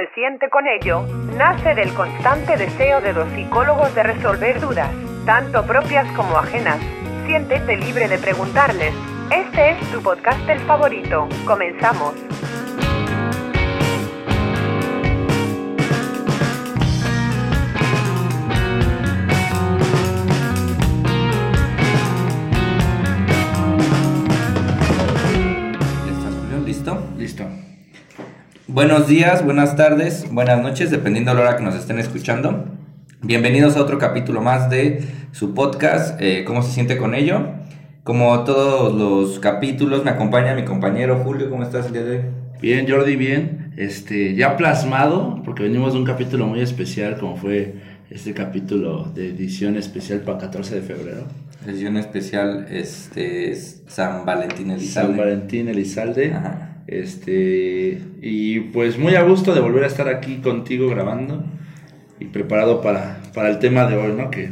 se siente con ello nace del constante deseo de los psicólogos de resolver dudas, tanto propias como ajenas. Siéntete libre de preguntarles. Este es tu podcaster favorito. Comenzamos. Buenos días, buenas tardes, buenas noches, dependiendo de la hora que nos estén escuchando. Bienvenidos a otro capítulo más de su podcast, eh, ¿Cómo se siente con ello? Como todos los capítulos, me acompaña mi compañero Julio, ¿cómo estás el día de hoy? Bien, Jordi, bien. Este, ya plasmado, porque venimos de un capítulo muy especial, como fue este capítulo de edición especial para 14 de febrero. Sesión especial, este, es San Valentín Elizalde. San Valentín Elizalde. Ajá. Este, y pues muy a gusto de volver a estar aquí contigo grabando y preparado para, para el tema de hoy, ¿no? Que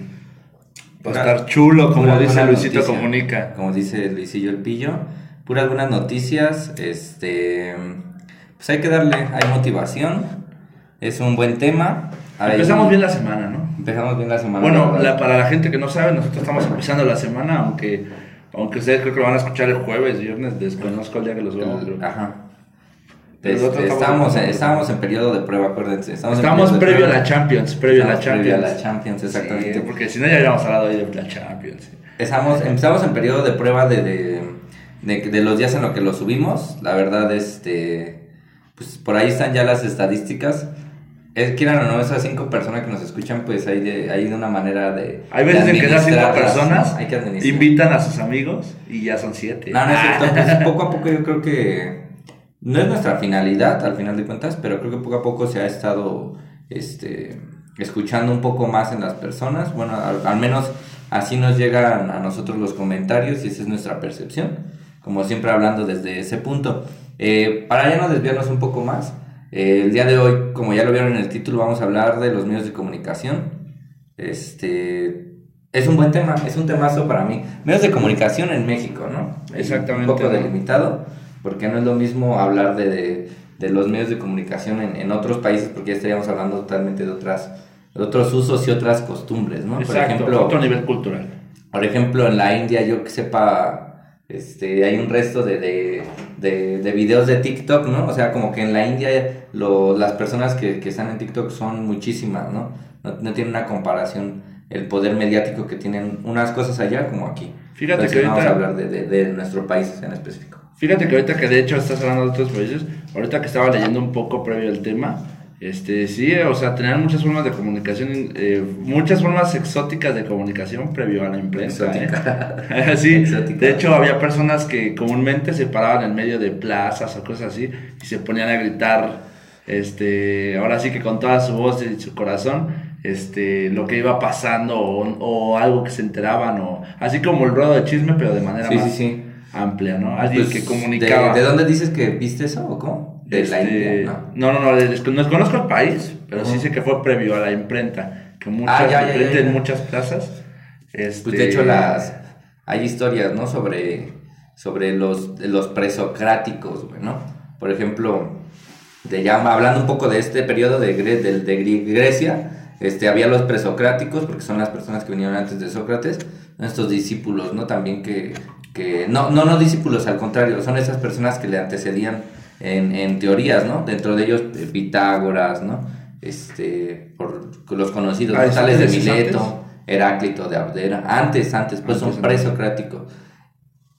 va a estar chulo, como Pura dice Luisito noticia, Comunica. Como dice Luisillo el Pillo. Puras buenas noticias. Este. Pues hay que darle. Hay motivación. Es un buen tema. Hay- Empezamos bien la semana, ¿no? Empezamos bien la semana. Bueno, la- para la gente que no sabe, nosotros estamos empezando la semana, aunque aunque ustedes creo que lo van a escuchar el jueves, viernes, desconozco el día que los pero- Ajá. Este, nosotros estamos- estábamos, en, periodo de prueba, acuérdense. Estamos, Estamos previo a la Champions, previo a la Estamos previo Champions. a la Champions, exactamente. Sí, porque si no ya habíamos hablado hoy de la Champions. Estamos, empezamos en periodo de prueba de, de, de- de los días en los que lo subimos. La verdad, este, pues por ahí están ya las estadísticas. Es, quieran o no, esas cinco personas que nos escuchan, pues hay de, hay de una manera de. Hay veces de en que esas cinco personas invitan a sus amigos y ya son siete. No, no es cierto. Pues, poco a poco yo creo que no es nuestra finalidad, al final de cuentas, pero creo que poco a poco se ha estado este, escuchando un poco más en las personas. Bueno, al, al menos así nos llegan a nosotros los comentarios y esa es nuestra percepción. Como siempre hablando desde ese punto. Eh, para ya no desviarnos un poco más, eh, el día de hoy, como ya lo vieron en el título, vamos a hablar de los medios de comunicación. Este, es un buen tema, es un temazo para mí. Medios de comunicación en México, ¿no? Exactamente, Un poco delimitado, porque no es lo mismo hablar de, de, de los medios de comunicación en, en otros países, porque ya estaríamos hablando totalmente de otras de otros usos y otras costumbres, ¿no? Exacto, por ejemplo, otro nivel cultural. por ejemplo, en la India, yo que sepa, este, hay un resto de, de, de, de videos de TikTok, ¿no? O sea, como que en la India lo- las personas que, que están en TikTok son muchísimas, ¿no? ¿no? no tienen una comparación el poder mediático que tienen unas cosas allá como aquí. Fíjate Entonces, que vamos ahorita- a hablar de, de, de nuestro país en específico. Fíjate que ahorita que de hecho estás hablando de otros países, ahorita que estaba leyendo un poco previo al tema, este sí, o sea, tenían muchas formas de comunicación, eh, muchas formas exóticas de comunicación previo a la imprenta. ¿eh? sí, Exótica. de hecho había personas que comúnmente se paraban en medio de plazas o cosas así y se ponían a gritar, este, ahora sí que con toda su voz y su corazón, este, lo que iba pasando o, o algo que se enteraban o así como el ruedo de chisme pero de manera Sí, más sí, sí. amplia, ¿no? Alguien Pues, que comunicaba. ¿de, de dónde dices que viste eso o cómo? De la Este, India, ¿no? no, no, no, des- no conozco el país, pero sí sé que fue previo a la imprenta, que muchas, Ah, ya, ya, imprenta ya, en muchas plazas. Este, Pues de hecho las hay historias, ¿no? Sobre, sobre los, los presocráticos. Por ejemplo, de ya hablando un poco de este periodo de, de Gre- Grecia, este, había los presocráticos, porque son las personas que vinieron antes de Sócrates, estos discípulos, ¿no? También que, que no, no, no discípulos, al contrario, son esas personas que le antecedían en, en teorías, ¿no? Dentro de ellos eh, Pitágoras, ¿no? Este, por los conocidos, ¿no? Tales de ¿Aristóteles es Mileto. Heráclito de Abdera. Antes, antes, pues son Antes, presocráticos.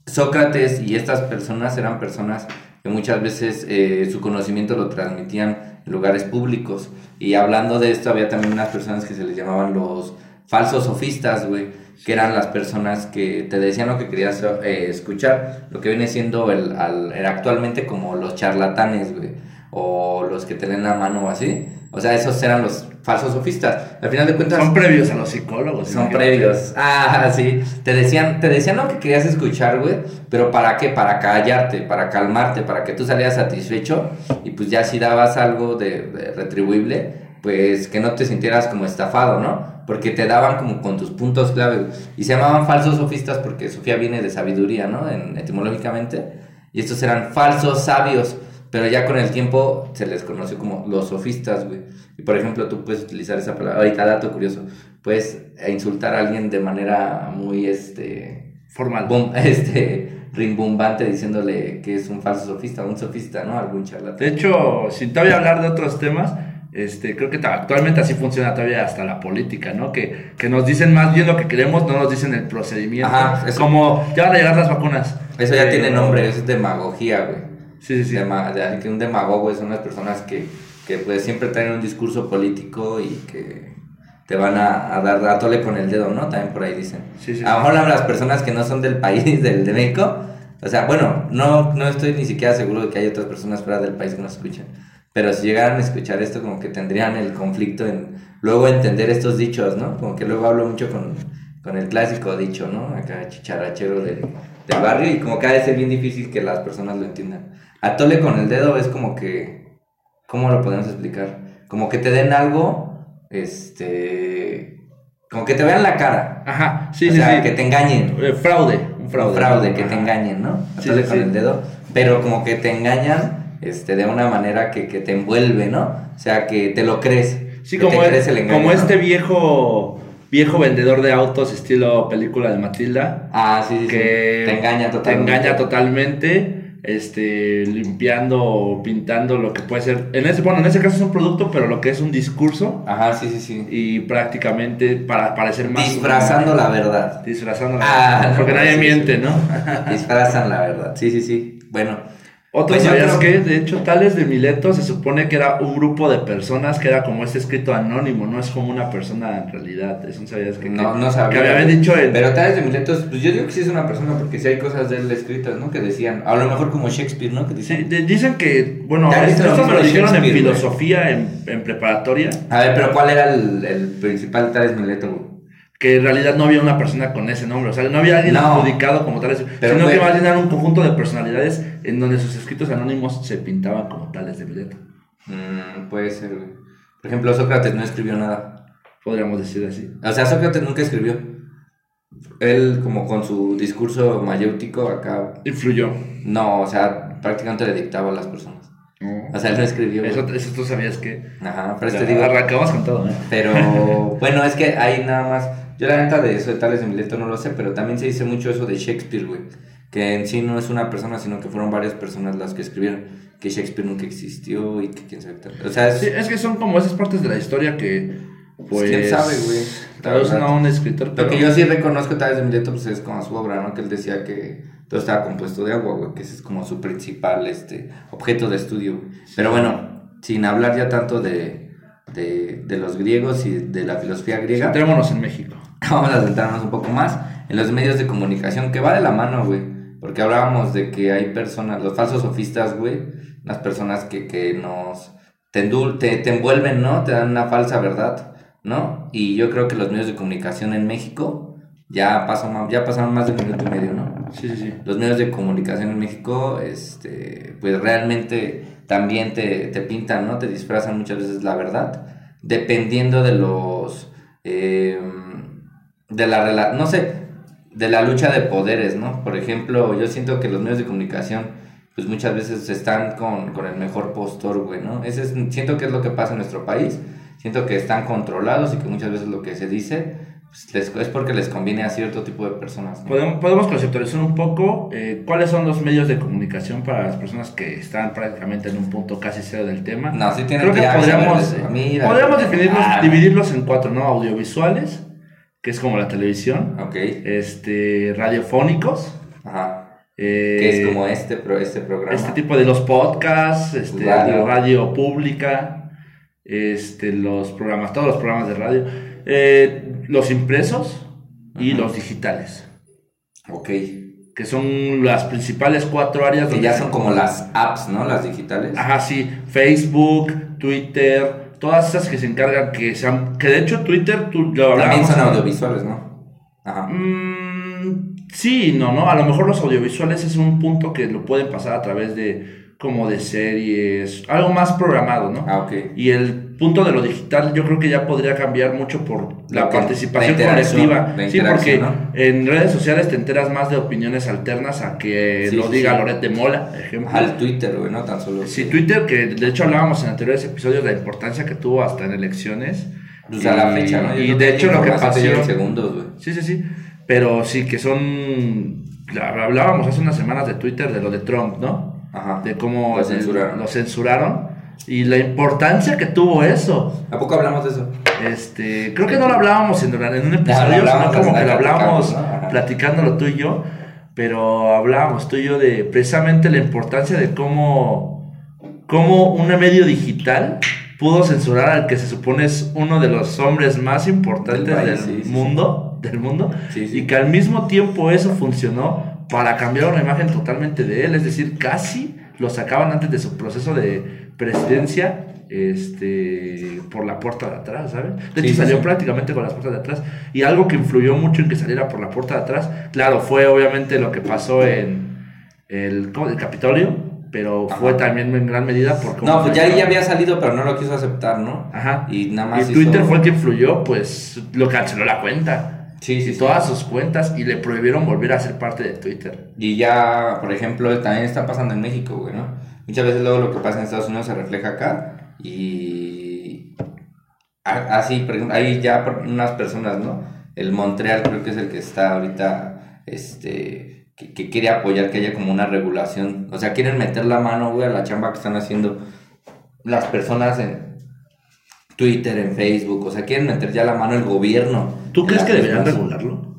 Sócrates y estas personas eran personas que muchas veces eh, su conocimiento lo transmitían en lugares públicos. Y hablando de esto, había también unas personas que se les llamaban los falsos sofistas, güey, que eran las personas que te decían lo que querías eh, escuchar, lo que viene siendo el, al- era actualmente como los charlatanes, güey, o los que te leen la mano o así. O sea, esos eran los falsos sofistas. Al final de cuentas, Son previos a los psicólogos. son previos. Ah, sí. Te decían, te decían lo que querías escuchar, güey. Pero ¿para qué? Para callarte, para calmarte, para que tú salieras satisfecho. Y pues ya si dabas algo de, de retribuible, pues que no te sintieras como estafado, ¿no? Porque te daban como con tus puntos clave. Y se llamaban falsos sofistas porque Sofía viene de sabiduría, ¿no? En, etimológicamente. Y estos eran falsos sabios. pero ya con el tiempo se les conoció como los sofistas, güey. Y por ejemplo, tú puedes utilizar esa palabra, ahorita dato curioso, puedes insultar a alguien de manera muy, este... Formal. este, rimbombante diciéndole que es un falso sofista, un sofista, ¿no? Algún charlatán. De hecho, sin todavía hablar de otros temas, este, creo que actualmente así funciona todavía hasta la política, ¿no? Que, que nos dicen más bien lo que queremos, no nos dicen el procedimiento. Ajá, eso- Como, ya van a llegar las vacunas. Eso ya Eh, tiene nombre, eso es demagogía, güey. Sí, sí, sí. Dema- de- que un demagogo son las personas que, que pues siempre traen un discurso político y que te van a, a dar a tole con el dedo, ¿no? También por ahí dicen. Sí, sí, a lo mejor las personas que no son del país, del de México, o sea, bueno, no, no estoy ni siquiera seguro de que hay otras personas fuera del país que nos escuchan, pero si llegaran a escuchar esto, como que tendrían el conflicto en luego entender estos dichos, ¿no? Como que luego hablo mucho con, con el clásico dicho, ¿no? Acá chicharachero del, del barrio y como que ha de ser bien difícil que las personas lo entiendan. Atole con el dedo es como que, ¿cómo lo podemos explicar? Como que te den algo, este, como que te vean la cara. Ajá, sí, o sí, sea, sí. que te engañen. Eh, fraude, un fraude. Un fraude, que te engañen, ¿no? Atole sí, con sí. el dedo. Pero como que te engañan este, de una manera que, que te envuelve, ¿no? O sea, que te lo crees. Sí, que como, te crees el engaño, como ¿no? este viejo viejo vendedor de autos estilo película de Matilda. Ah, sí, sí, sí. que Te engaña totalmente. Te engaña totalmente, este, limpiando o pintando lo que puede ser. En ese, bueno, en ese caso es un producto, pero lo que es un discurso Ajá, sí, sí, sí. y prácticamente para parecer más. Disfrazando la verdad. Disfrazando la Ah, no, Porque nadie sí, miente, sí. ¿no? Disfrazan la verdad. Sí, sí, sí. Bueno. Otro Pues sabías que, de hecho, Tales de Mileto se supone que era un grupo de personas que era como este escrito anónimo, no es como una persona en realidad. Eso no sabías que. No, que- no sabía. Que habían dicho en. Pero tal vez de Miletos, pues yo digo que sí es una persona, porque sí hay cosas de él escritas, ¿no? Que decían, a lo mejor como Shakespeare, ¿no? Que Sí, dicen. de- dicen que, bueno, esto me lo de dijeron en filosofía en, en preparatoria, A ver, pero ¿cuál era el, el principal Tales Mileto, güey? Que en realidad no había una persona con ese nombre, o sea, no había alguien No. adjudicado como tales, Pero sino que más bien era un conjunto de personalidades en donde sus escritos anónimos se pintaban como tales de Mileto, Mm, puede ser, güey. Por ejemplo, Sócrates no escribió nada. podríamos decir así. O sea, Sócrates nunca escribió. Él, como con su discurso mayéutico acá, Influyó. no, o sea, prácticamente le dictaba a las personas. O sea, él no escribió. eso tú sabías que... Ajá, pero te digo. Arrancamos con todo, ¿eh? Pero bueno, es que hay nada más. Yo la neta de eso de Tales de Mileto no lo sé, pero también se dice mucho eso de Shakespeare, güey. Que en sí no es una persona, sino que fueron varias personas las que escribieron. Que Shakespeare nunca existió y que quién sabe tal. O sea, es, Sí, es que son como esas partes de la historia que, pues... quién sabe, güey. Traducen verdad. a un escritor, pero... Lo que yo sí reconozco Tales de Mileto, pues es como su obra, ¿no? Que él decía que todo estaba compuesto de agua, güey. Que ese es como su principal este, objeto de estudio. güey. Pero bueno, sin hablar ya tanto de, de, de los griegos y de la filosofía griega. Centrémonos en México. Vamos a centrarnos un poco más en los medios de comunicación, que va de la mano, güey. Porque hablábamos de que hay personas, los falsos sofistas, güey, unas personas que, que nos te, endul- te, te envuelven, ¿no? Te dan una falsa verdad, ¿no? Y yo creo que los medios de comunicación en México ya, pasan, ya pasaron más de un minuto y medio, ¿no? Sí, sí, sí. Los medios de comunicación en México, este, pues realmente también te, te pintan, ¿no? Te disfrazan muchas veces la verdad, dependiendo de los, eh, de la, no sé, de la lucha de poderes, ¿no? Por ejemplo, yo siento que los medios de comunicación, pues muchas veces están con, con el mejor postor, güey, ¿no? Ese es, siento que es lo que pasa en nuestro país, siento que están controlados y que muchas veces lo que se dice pues, les- es porque les conviene a cierto tipo de personas, ¿no? Podemos, podemos conceptualizar un poco eh, cuáles son los medios de comunicación para las personas que están prácticamente en un punto casi cero del tema. No, sí tienen Creo que que podríamos, saber de- mira, podríamos mira. definirlos, Ah, dividirlos en cuatro, ¿no? Audiovisuales, que es como la televisión, Ok, este, radiofónicos, ajá. eh, Que es como este, pro, este programa. este tipo de los podcasts, este, Radio. la radio pública, este, los programas, todos los programas de radio, eh, los impresos y los digitales, Ok. que son las principales cuatro áreas Que ya son como las apps, ¿no? Las digitales. Ajá, sí, Facebook, Twitter, todas esas que se encargan que sean, que de hecho Twitter, tú lo También son audiovisuales, ¿no? Ajá. Mm, sí, no, no. A lo mejor los audiovisuales es un punto que lo pueden pasar a través de como de series, algo más programado, ¿no? Ah, ok. Y el punto de lo digital yo creo que ya podría cambiar mucho por la participación la colectiva. la Sí, porque ¿no? en redes sociales te enteras más de opiniones alternas a que Sí, lo sí, diga sí. Loret de Mola, ejemplo. Al Twitter, güey, no tan solo. Sí, Twitter, que de hecho hablábamos en anteriores episodios de la importancia que tuvo hasta en elecciones. Pues a la fecha, ¿no? Yo Y de hecho lo que pasó... en segundos, güey. Sí, sí, sí. Pero sí que son... Hablábamos hace unas semanas de Twitter de lo de Trump, ¿no? Ajá. De cómo Lo censuraron. lo censuraron y la importancia que tuvo eso. ¿A poco hablamos de eso? Este, creo que no lo hablábamos en, en un episodio, sino hablábamos, como que lo platicamos, ¿no? Platicándolo tú y yo, pero hablábamos tú y yo de precisamente la importancia de cómo, cómo un medio digital pudo censurar al que se supone es uno de los hombres más importantes Del del, país, sí, sí, mundo, del mundo, Sí, sí. y que al mismo tiempo eso funcionó para cambiar una imagen totalmente de él, es decir, casi lo sacaban antes de su proceso de presidencia este por la puerta de atrás, ¿sabes? De hecho sí, salió sí. prácticamente con las puertas de atrás y algo que influyó mucho en que saliera por la puerta de atrás, claro, fue obviamente lo que pasó en el, ¿cómo? el Capitolio, pero Ajá. fue también en gran medida por cómo No, pues ya ya había salido, pero no lo quiso aceptar, ¿no? Ajá. Y nada más Y Twitter hizo- fue el que influyó, pues lo canceló la cuenta. Sí, sí, todas sus cuentas y le prohibieron volver a ser parte de Twitter. Y ya, por ejemplo, también está pasando en México, güey, ¿no? Muchas veces luego lo que pasa en Estados Unidos se refleja acá y... Así, por ejemplo, hay ya unas personas, ¿no? El Montreal creo que es el que está ahorita, este, que, que quiere apoyar que haya como una regulación. O sea, quieren meter la mano, güey, a la chamba que están haciendo las personas en Twitter, en Facebook. O sea, quieren meter ya la mano el gobierno. ¿Tú crees que deberían regularlo?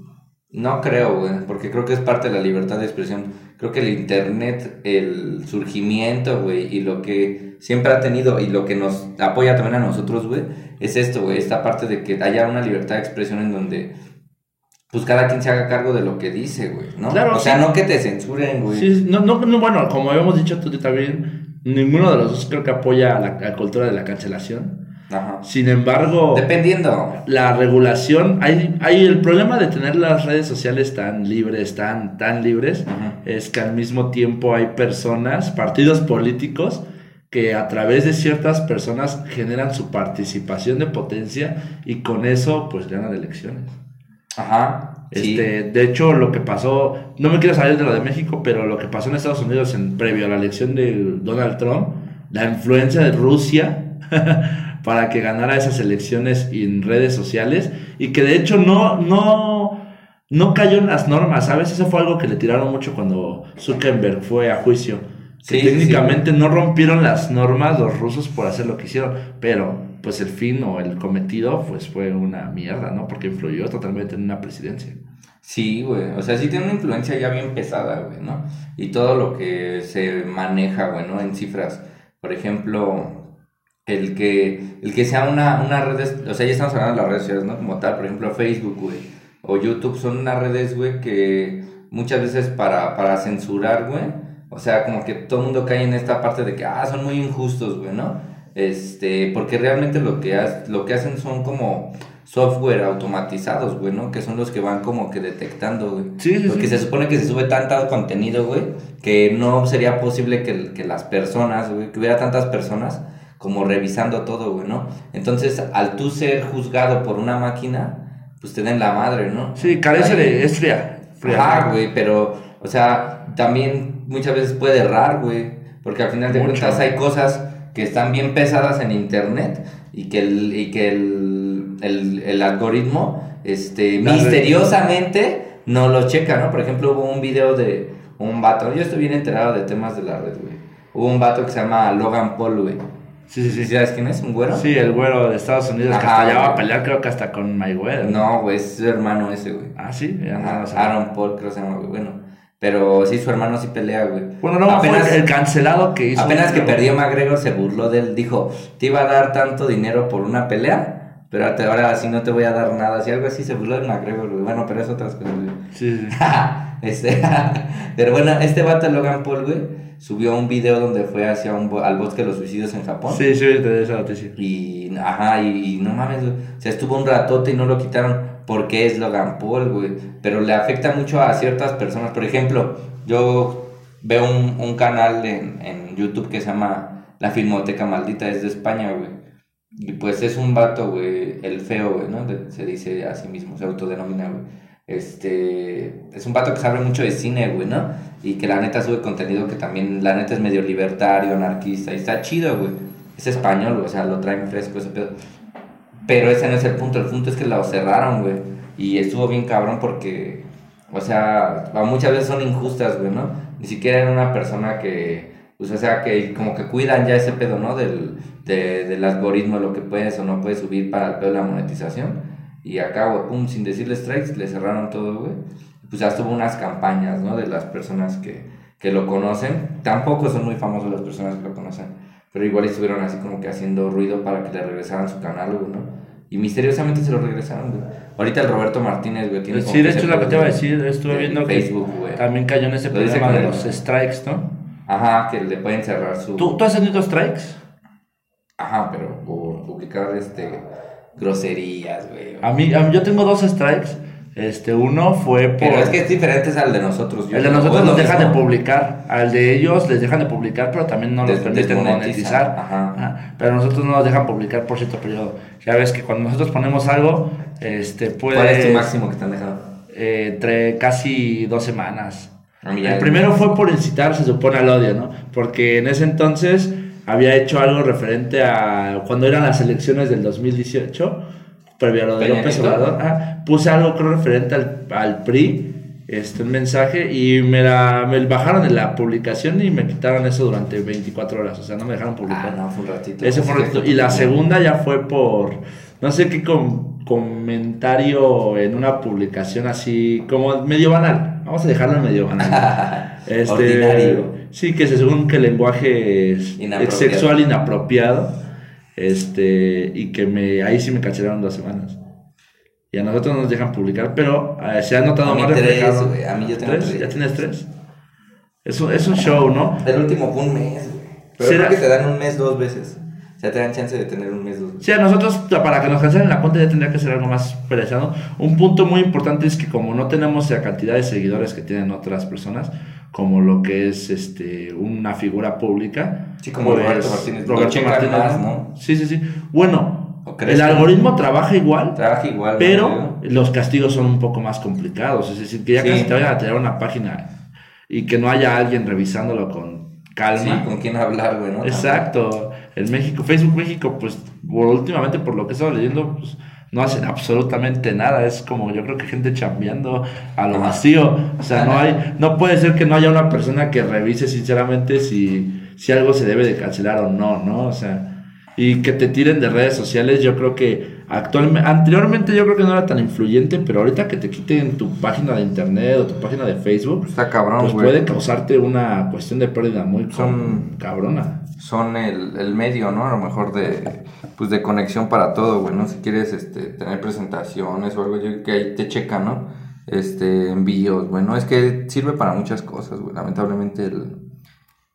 no creo, güey, porque creo que es parte de la libertad de expresión. Creo que el Internet, el surgimiento, güey, y lo que siempre ha tenido y lo que nos apoya también a nosotros, güey, es esto, güey, esta parte de que haya una libertad de expresión en donde, pues cada quien se haga cargo de lo que dice, güey, ¿no? Claro, o sea, sí. no que te censuren, güey. Sí, no, no, no, bueno, como habíamos dicho tú también, ninguno de los dos creo que apoya la, la cultura de la cancelación. Ajá. Sin embargo, Dependiendo. la regulación, hay, hay el problema de tener las redes sociales tan libres, tan, tan libres, Ujú. es que al mismo tiempo hay personas, partidos políticos, que a través de ciertas personas generan su participación de potencia y con eso pues ganan elecciones. Ajá. sí. Este, de hecho, lo que pasó, no me quiero salir de lo de México, pero lo que pasó en Estados Unidos en previo a la elección de Donald Trump, la influencia de Rusia para que ganara esas elecciones en redes sociales y que de hecho no, no, no cayó en las normas, ¿sabes? Eso fue algo que le tiraron mucho cuando Zuckerberg fue a juicio. Que Sí, sí, técnicamente no rompieron las normas los rusos por hacer lo que hicieron, pero pues el fin o el cometido pues fue una mierda, ¿no? Porque influyó totalmente en una presidencia. Sí, güey. O sea, sí tiene una influencia ya bien pesada, güey, ¿no? Y todo lo que se maneja, güey, ¿no? En cifras. Por ejemplo, el que, el que sea una, una red, o sea, ya estamos hablando de las redes sociales, ¿no? Como tal, por ejemplo, Facebook, güey, o YouTube son unas redes, güey, que muchas veces para, para censurar, güey, o sea, como que todo el mundo cae en esta parte de que, ah, son muy injustos, güey, ¿no? Este, porque realmente lo que, ha- lo que hacen son como software automatizados, güey, ¿no? Que son los que van como que detectando, güey. Sí, sí, Porque sí. se supone que se sube tanto contenido, güey, que no sería posible que, que las personas, güey, que hubiera tantas personas como revisando todo, güey, ¿no? Entonces, al tú ser juzgado por una máquina, pues te den la madre, ¿no? Sí, carece Ahí- de... es fría. fría. Ajá, güey, pero, o sea, también muchas veces puede errar, güey, porque al final de Mucho. cuentas hay cosas que están bien pesadas en internet y que el, y que el, el, el algoritmo, este, La red. misteriosamente no lo checa, ¿no? Por ejemplo, hubo un video de un vato, yo estoy bien enterado de temas de la red, güey. Hubo un vato que se llama Logan Paul, güey. Sí, sí, ¿Sí. ¿Sabes quién es? ¿Un güero? Sí, el güero de Estados Unidos que Ajá, hasta ya va a pelear, creo que hasta con Mayweather. No, güey, es su hermano ese, güey. Ah, sí, ya no. Aaron Paul, creo que se llama, güey. Bueno, pero sí, su hermano sí pelea, güey. Bueno, no, apenas, fue el cancelado que hizo. apenas que perdió McGregor se burló de él. Dijo, te iba a dar tanto dinero por una pelea, pero ahora sí no te voy a dar nada. Así algo así se burló de McGregor, güey. Bueno, pero es otras cosas, güey. Sí, sí. este, pero bueno, este vato Logan Paul, güey, subió un video donde fue hacia un al bosque de los suicidios en Japón. Sí, sí, te esa noticia. Y, ajá, y, y no mames. O sea, estuvo un ratote y no lo quitaron porque es Logan Paul, güey. Pero le afecta mucho a ciertas personas. Por ejemplo, yo veo un, un canal en, en YouTube que se llama La Filmoteca Maldita, es de España, güey. Y pues es un vato, güey, el feo, güey, ¿no? De- se dice a sí mismo, se autodenomina, güey. Este, es un vato que sabe mucho de cine, güey, ¿no? Y que la neta sube contenido que también, la neta es medio libertario, anarquista, y está chido, güey. Es español, güey, o sea, lo traen fresco ese pedo. Pero ese no es el punto, el punto es que lo cerraron, güey. Y estuvo bien cabrón porque, o sea, muchas veces son injustas, güey, ¿no? Ni siquiera era una persona que, pues, o sea, que como que cuidan ya ese pedo, ¿no? Del, de- del algoritmo, lo que puedes o no puedes subir para el pedo de la monetización. Y acá, güey, pum, sin decirle strikes, le cerraron todo, güey. Pues ya estuvo unas campañas, ¿no? De las personas que, que lo conocen. Tampoco son muy famosos las personas que lo conocen. Pero igual estuvieron así como que haciendo ruido para que le regresaran su canal, güey, ¿no? Y misteriosamente se lo regresaron, güey. Ahorita el Roberto Martínez, güey, tiene Sí, de hecho lo que te iba a de- decir. Estuve viendo Facebook, que güey. también cayó en ese Lo dice problema de los el- strikes, ¿no? Ajá, que le pueden cerrar su... ¿Tú, ¿Tú has tenido strikes? Ajá, pero por publicar, este, groserías, güey. A mí, a mí- yo tengo dos strikes. Este, uno fue por... Pero es que es diferente al de nosotros. yo El de nosotros ¿O es nos dejan de publicar. Al de ellos les dejan de publicar, pero también no los permiten monetizar. ajá. Ajá. Pero nosotros no nos dejan publicar por cierto periodo. Ya ves que cuando nosotros ponemos algo, este, puede... ¿Cuál es tu máximo que te han dejado? eh, entre casi dos semanas. A mí ya- El primero fue por incitar, se supone, al odio, ¿no? Porque en ese entonces había hecho algo referente a cuando eran las elecciones del 2018, previo a lo de Peña López Nieto. Obrador. ah, puse algo, creo, referente al, al PRI, este, un mensaje, y me, la, me bajaron en la publicación y me quitaron eso durante 24 horas. O sea, no me dejaron publicar. Ah, no, fue un ratito. Ese fue un ratito. Y la segunda ya fue por, no sé qué com- comentario en una publicación así, como medio banal. Vamos a dejarlo en medio banal. Este, Ordinario. Sí, que se según que el lenguaje es Inapropiado. sexual inapropiado. Este, y que me, ahí sí me cancelaron dos semanas. Y a nosotros nos dejan publicar, pero eh, se ha notado A mí más tres, güey, a mí yo tengo ¿Tres? tres. ¿Ya tienes tres? Es un, es un show, ¿no? El último fue un mes, güey. Pero ¿Será? creo que te dan un mes dos veces. Sea, te dan chance de tener un mes dos. Sí, a nosotros, para que nos cancelen la cuenta ya tendría que ser algo más perezado. Un punto muy importante es que como no tenemos la cantidad de seguidores que tienen otras personas, como lo que es este una figura pública. pues, Sí, como Roberto Martínez. Lo Roberto Martínez, más, ¿no? Sí, sí, sí. Bueno, ¿O crees el algoritmo trabaja igual, Trabaja igual. ¿no? pero los castigos son un poco más complicados. Es decir, que ya Sí. casi te vayan a tirar una página y que no haya alguien revisándolo con calma. Sí, con quién hablar, güey, ¿no? Exacto. En México, Facebook México, pues por, últimamente por lo que he estado leyendo, pues no hacen absolutamente nada. Es como yo creo que gente chambeando a lo vacío. O sea, no hay, no puede ser que no haya una persona que revise sinceramente si, si algo se debe de cancelar o no, ¿no? O sea, y que te tiren de redes sociales, yo creo que actualmente, anteriormente yo creo que no era tan influyente, pero ahorita que te quiten tu página de internet o tu página de Facebook, Está cabrón, pues güey. puede causarte una cuestión de pérdida muy Son- cabrona. Son el, el medio, ¿no? A lo mejor de, pues de conexión para todo, güey, ¿no? Si quieres este, tener presentaciones o algo, yo que ahí te checan, ¿no? Este, envíos, bueno, es que sirve para muchas cosas, güey. Lamentablemente el,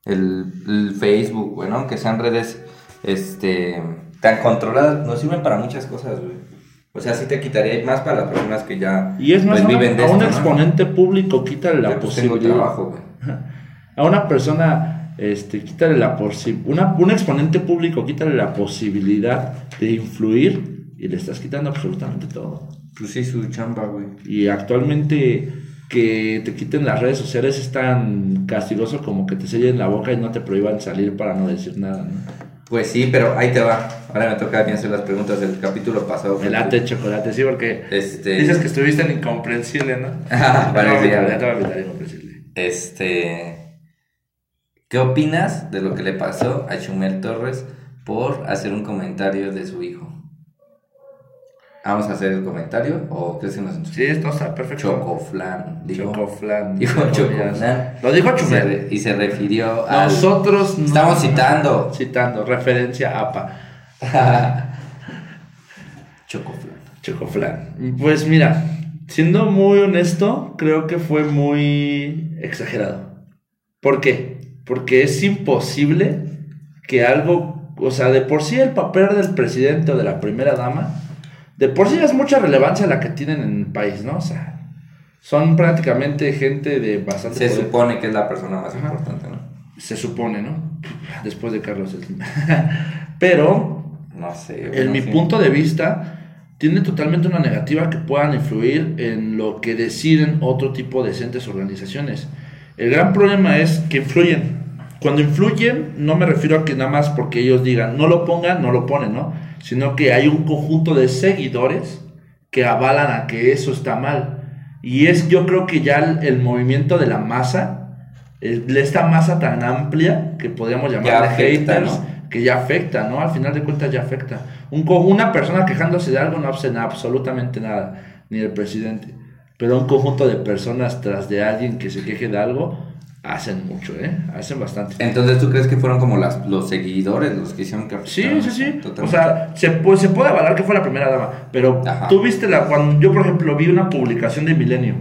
el, el Facebook, güey, ¿no? Aunque sean redes, este, tan controladas, nos sirven para muchas cosas, güey. O sea, sí te quitaría más para las personas que ya Y es más, pues, a, viven de a un ¿no? exponente público quítale la pues, posibilidad. trabajo, güey. A una persona, este, quítale la posibilidad. Un exponente público, quítale la posibilidad de influir y le estás quitando absolutamente todo. Pues sí, su chamba, güey. Y actualmente que te quiten las redes sociales es tan castigoso como que te sellen la boca y no te prohíban salir para no decir nada. ¿no? Pues sí, pero ahí te va. Ahora me toca a mí hacer las preguntas del capítulo pasado. El ate de chocolate, sí, porque Este. dices que estuviste en incomprensible, ¿no? Ah, Ya te voy ya te a incomprensible. Este. ¿Qué opinas de lo que le pasó a Chumel Torres por hacer un comentario de su hijo? ¿Vamos a hacer el comentario o crees que nos Sí, esto está perfecto. Chocoflan? Dijo. Chocoflan. Dijo Chocoflan. Lo dijo Chumel. y se refirió a. Nosotros no- Estamos citando. Citando, referencia APA. Chocoflan. Chocoflan. Pues mira, siendo muy honesto, creo que fue muy exagerado. ¿Por qué? Porque es imposible que algo, o sea, de por sí el papel del presidente o de la primera dama, de por sí es mucha relevancia la que tienen en el país, ¿no? O sea, Son prácticamente gente de bastante Se poder. supone que es la persona más Ajá. importante, ¿no? Se supone, ¿no? Después de Carlos Slim. Pero No sé. en mi sí. punto de vista, tiene totalmente una negativa que puedan influir en lo que deciden otro tipo de entes organizaciones. El gran problema es que influyen. Cuando influyen, no me refiero a que nada más porque ellos digan no lo pongan, no lo ponen, ¿no? Sino que hay un conjunto de seguidores que avalan a que eso está mal. Y es, yo creo que ya el, el movimiento de la masa, el- esta masa tan amplia que podríamos llamarle afecta, haters, ¿no? que ya afecta, ¿no? Al final de cuentas ya afecta. Un, una persona quejándose de algo no hace nada, absolutamente nada, ni el presidente. Pero un conjunto de personas tras de alguien que se queje de algo, hacen mucho, ¿eh? Hacen bastante. Entonces, ¿tú crees que fueron como las, los seguidores los que hicieron que Sí, sí, sí. Totalmente. O sea, se, pu- se puede avalar que fue la primera dama, pero Ajá. tú viste la, cuando yo, por ejemplo, vi una publicación de Milenio,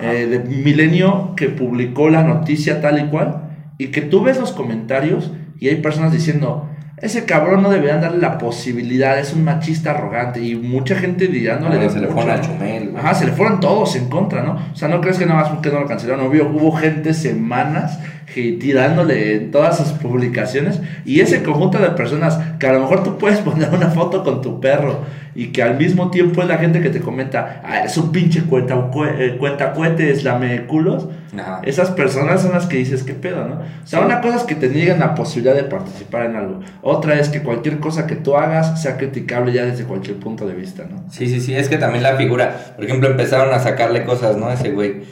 eh, de Milenio que publicó la noticia tal y cual, y que tú ves los comentarios y hay personas diciendo, ese cabrón no deberían darle la posibilidad, es un machista arrogante, y mucha gente dirándole Ah, de se le fueron a ¿no? Chumel, güey. Ajá, se le fueron todos en contra, ¿no? O sea, no crees que nada más porque no lo cancelaron, obvio, hubo gente semanas tirándole en todas sus publicaciones y ese conjunto de personas que a lo mejor tú puedes poner una foto con tu perro y que al mismo tiempo es la gente que te comenta, ah, es un pinche cuenta, cue- eh, cuenta cohetes, lame culos. Ajá. Esas personas son las que dices, ¿qué pedo, no? O sea, Sí. una cosa es que te niegan la posibilidad de participar en algo. Otra es que cualquier cosa que tú hagas sea criticable ya desde cualquier punto de vista, ¿no? Sí, sí, sí, es que también la figura, por ejemplo, empezaron a sacarle cosas, ¿no? Ese güey,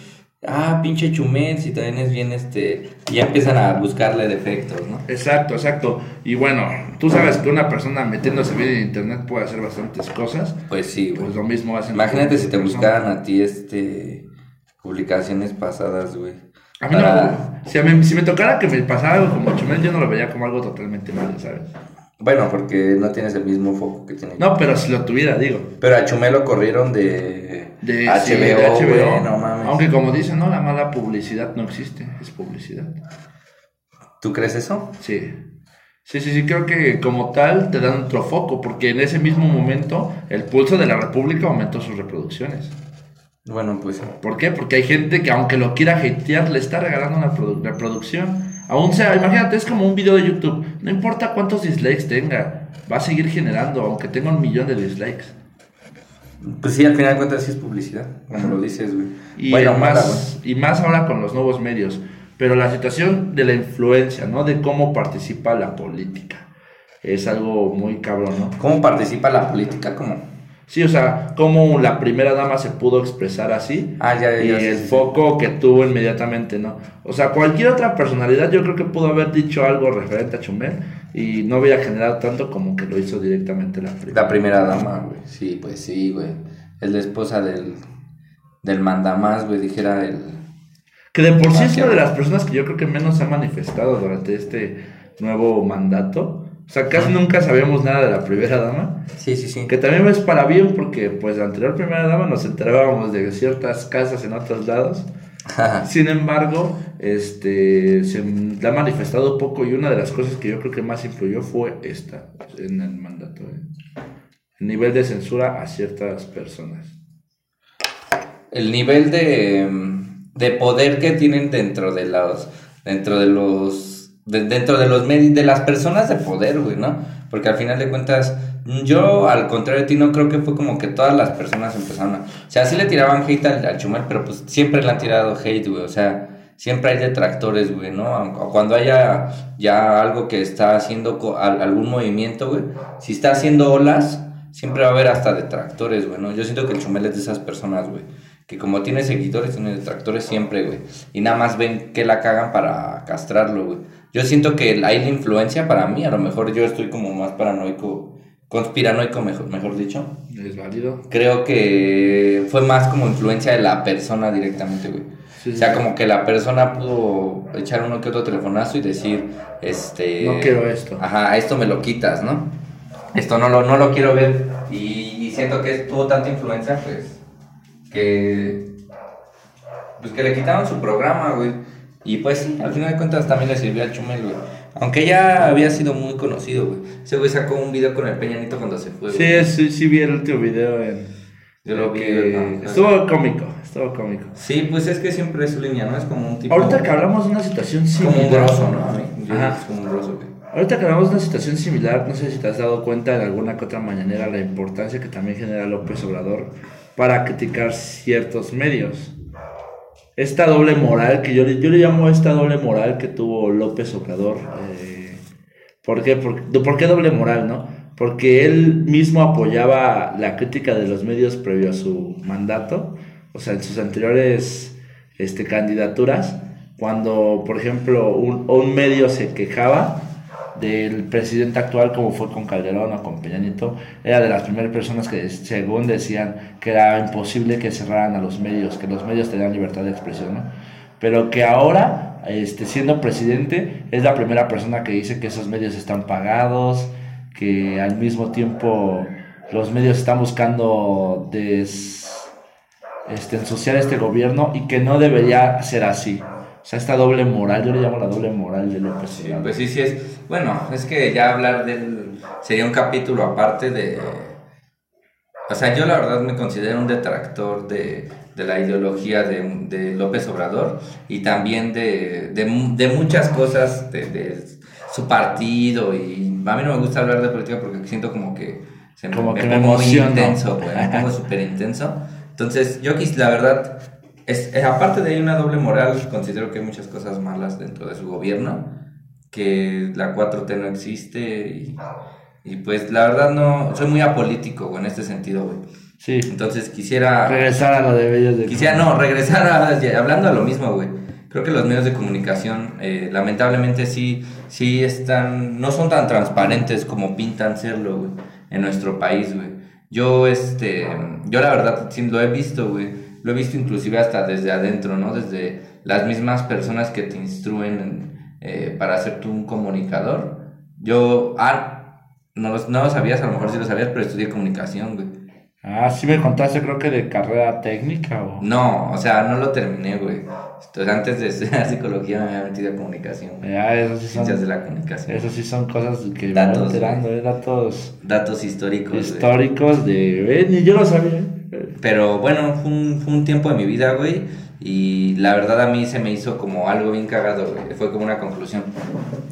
ah, pinche Chumel, si también es bien este, y ya empiezan a buscarle defectos, ¿no? Exacto, exacto. Y bueno, tú sabes que una persona metiéndose bien en internet puede hacer bastantes cosas. Pues sí, güey. Pues lo mismo hacen. Imagínate si te buscaran a ti, este, publicaciones pasadas, güey. A mí Para- no. Si, a mí- si me tocara que me pasara algo como Chumel, yo no lo vería como algo totalmente malo, ¿sabes? Bueno, porque no tienes el mismo foco que tiene. No, pero si lo tuviera, digo. Pero a Chumel lo corrieron de, De HBO, sí, de güey, no mames. Aunque como dicen, no, la mala publicidad no existe, es publicidad. ¿Tú crees eso? Sí. Sí, sí, sí, creo que como tal te dan otro foco, porque en ese mismo momento el pulso de la República aumentó sus reproducciones. Bueno, pues ¿Por qué? Porque hay gente que aunque lo quiera hatear, le está regalando una produ- reproducción. Aún sea, imagínate, es como un video de YouTube. No importa cuántos dislikes tenga, va a seguir generando, aunque tenga un millón de dislikes. Pues sí, al final de cuentas sí es publicidad, como lo dices, güey. Y, bueno, más, y más ahora con los nuevos medios. Pero la situación de la influencia, ¿no? De cómo participa la política. Es algo muy cabrón, ¿no? ¿Cómo participa la política? ¿Cómo? Sí, o sea, cómo la primera dama se pudo expresar así. Ah, ya, ya, y ya, el sí, sí. foco que tuvo inmediatamente, ¿no? O sea, cualquier otra personalidad yo creo que pudo haber dicho algo referente a Chumel y no hubiera generado tanto como que lo hizo directamente la primera. La primera dama, güey. Sí, pues sí, güey. Es la esposa del, del mandamás, güey, dijera el... Que de por sí es una de las personas que yo creo que menos se ha manifestado durante este nuevo mandato. O sea, casi nunca sabíamos nada de la primera dama. Sí, sí, sí. Que también es para bien porque pues la anterior primera dama nos enterábamos de ciertas casas en otros lados. Sin embargo, este, se ha manifestado poco y una de las cosas que yo creo que más influyó fue esta en el mandato. ¿eh? El nivel de censura a ciertas personas. el nivel de, de poder que tienen dentro de los dentro de los de- dentro de los medios de las personas de poder güey no porque al final de cuentas yo al contrario de ti no creo que fue como que todas las personas empezaron a o sea sí le tiraban hate al, Chumel pero pues siempre le han tirado hate güey o sea siempre hay detractores güey no Aunque- cuando haya ya algo que está haciendo algún movimiento güey si está haciendo olas siempre va a haber hasta detractores güey no yo siento que el Chumel es de esas personas güey que como tiene seguidores, tiene detractores siempre, güey. Y nada más ven que la cagan para castrarlo, güey. Yo siento que hay la influencia para mí, a lo mejor yo estoy como más paranoico, conspiranoico, mejor, mejor dicho. ¿Es válido? Creo que fue más como influencia de la persona directamente, güey. Sí, o sea, sí. como que la persona pudo echar uno que otro telefonazo y decir, este... No quiero esto. Ajá, esto me lo quitas, ¿no? Esto no lo, no lo quiero ver. Y, y siento que tuvo tanta influencia, pues, que... Pues que le quitaron su programa, güey. Y pues al final de cuentas también le sirvió al Chumel, güey. Aunque ya había sido muy conocido, güey. Ese güey sacó un video con el Peñanito cuando se fue, Sí, güey. sí, sí vi el último video en, Yo lo. Que ¿no? Estuvo cómico, estuvo cómico. Sí, pues es que siempre es su línea, ¿no? Es como un tipo. Ahorita que hablamos de una situación Como un similar. grosso, ¿no? A mí. Yo Ajá. Es como un grosso, güey. Ahorita que hablamos de una situación similar, no sé si te has dado cuenta en alguna que otra mañanera la importancia que también genera López Obrador para criticar ciertos medios. Esta doble moral que yo, le- yo le llamo esta doble moral que tuvo López Obrador. eh, ¿Por qué? Por, ¿Por qué doble moral, no? Porque él mismo apoyaba la crítica de los medios previo a su mandato, o sea, en sus anteriores este, candidaturas, cuando, por ejemplo, un, un medio se quejaba del presidente actual, como fue con Calderón o con Peña Nieto, era de las primeras personas que, según decían, que era imposible que cerraran a los medios, que los medios tenían libertad de expresión, ¿no? Pero que ahora, este, siendo presidente, es la primera persona que dice que esos medios están pagados, que al mismo tiempo los medios están buscando des, este, ensuciar este gobierno y que no debería ser así. O sea, esta doble moral, yo le llamo la doble moral de López Sí, Obrador. pues sí, sí es. Bueno, es que ya hablar del. Sería un capítulo aparte de. O sea, yo la verdad me considero un detractor de, de la ideología de, de López Obrador y también de, de, mu- de muchas cosas de, su partido. Y a mí no me gusta hablar de política porque siento como que se me, Como me que me pongo muy intenso, güey. Me pongo súper intenso. Entonces, yo la verdad, es, es- aparte de una doble moral, considero que hay muchas cosas malas dentro de su gobierno, que la 4T no existe y, y pues la verdad no, soy muy apolítico güey, en este sentido, güey. Sí, Entonces quisiera, regresar a lo de medios de quisiera no, regresar a, hablando a lo mismo, güey. Creo que los medios de comunicación, eh, lamentablemente sí, sí están, no son tan transparentes como pintan serlo, güey, en nuestro país, güey. Yo, este, yo la verdad sí lo he visto, güey. Lo he visto inclusive hasta desde adentro, ¿no? Desde las mismas personas que te instruyen eh, para ser tú un comunicador. Yo, ah, no no lo sabías, a lo mejor sí lo sabías, pero estudié comunicación, güey. Ah, sí me contaste, creo que de carrera técnica o... No, o sea, no lo terminé, güey. Entonces, antes de estudiar psicología me había metido a comunicación, güey. Ya, eso sí Ciencias de son, la comunicación. eso sí son cosas que me Datos, van enterando, eh, datos Datos históricos, güey. históricos de... eh, ni yo lo sabía. Pero bueno, fue un, fue un tiempo de mi vida, güey. Y la verdad a mí se me hizo como algo bien cagado, güey. Fue como una conclusión.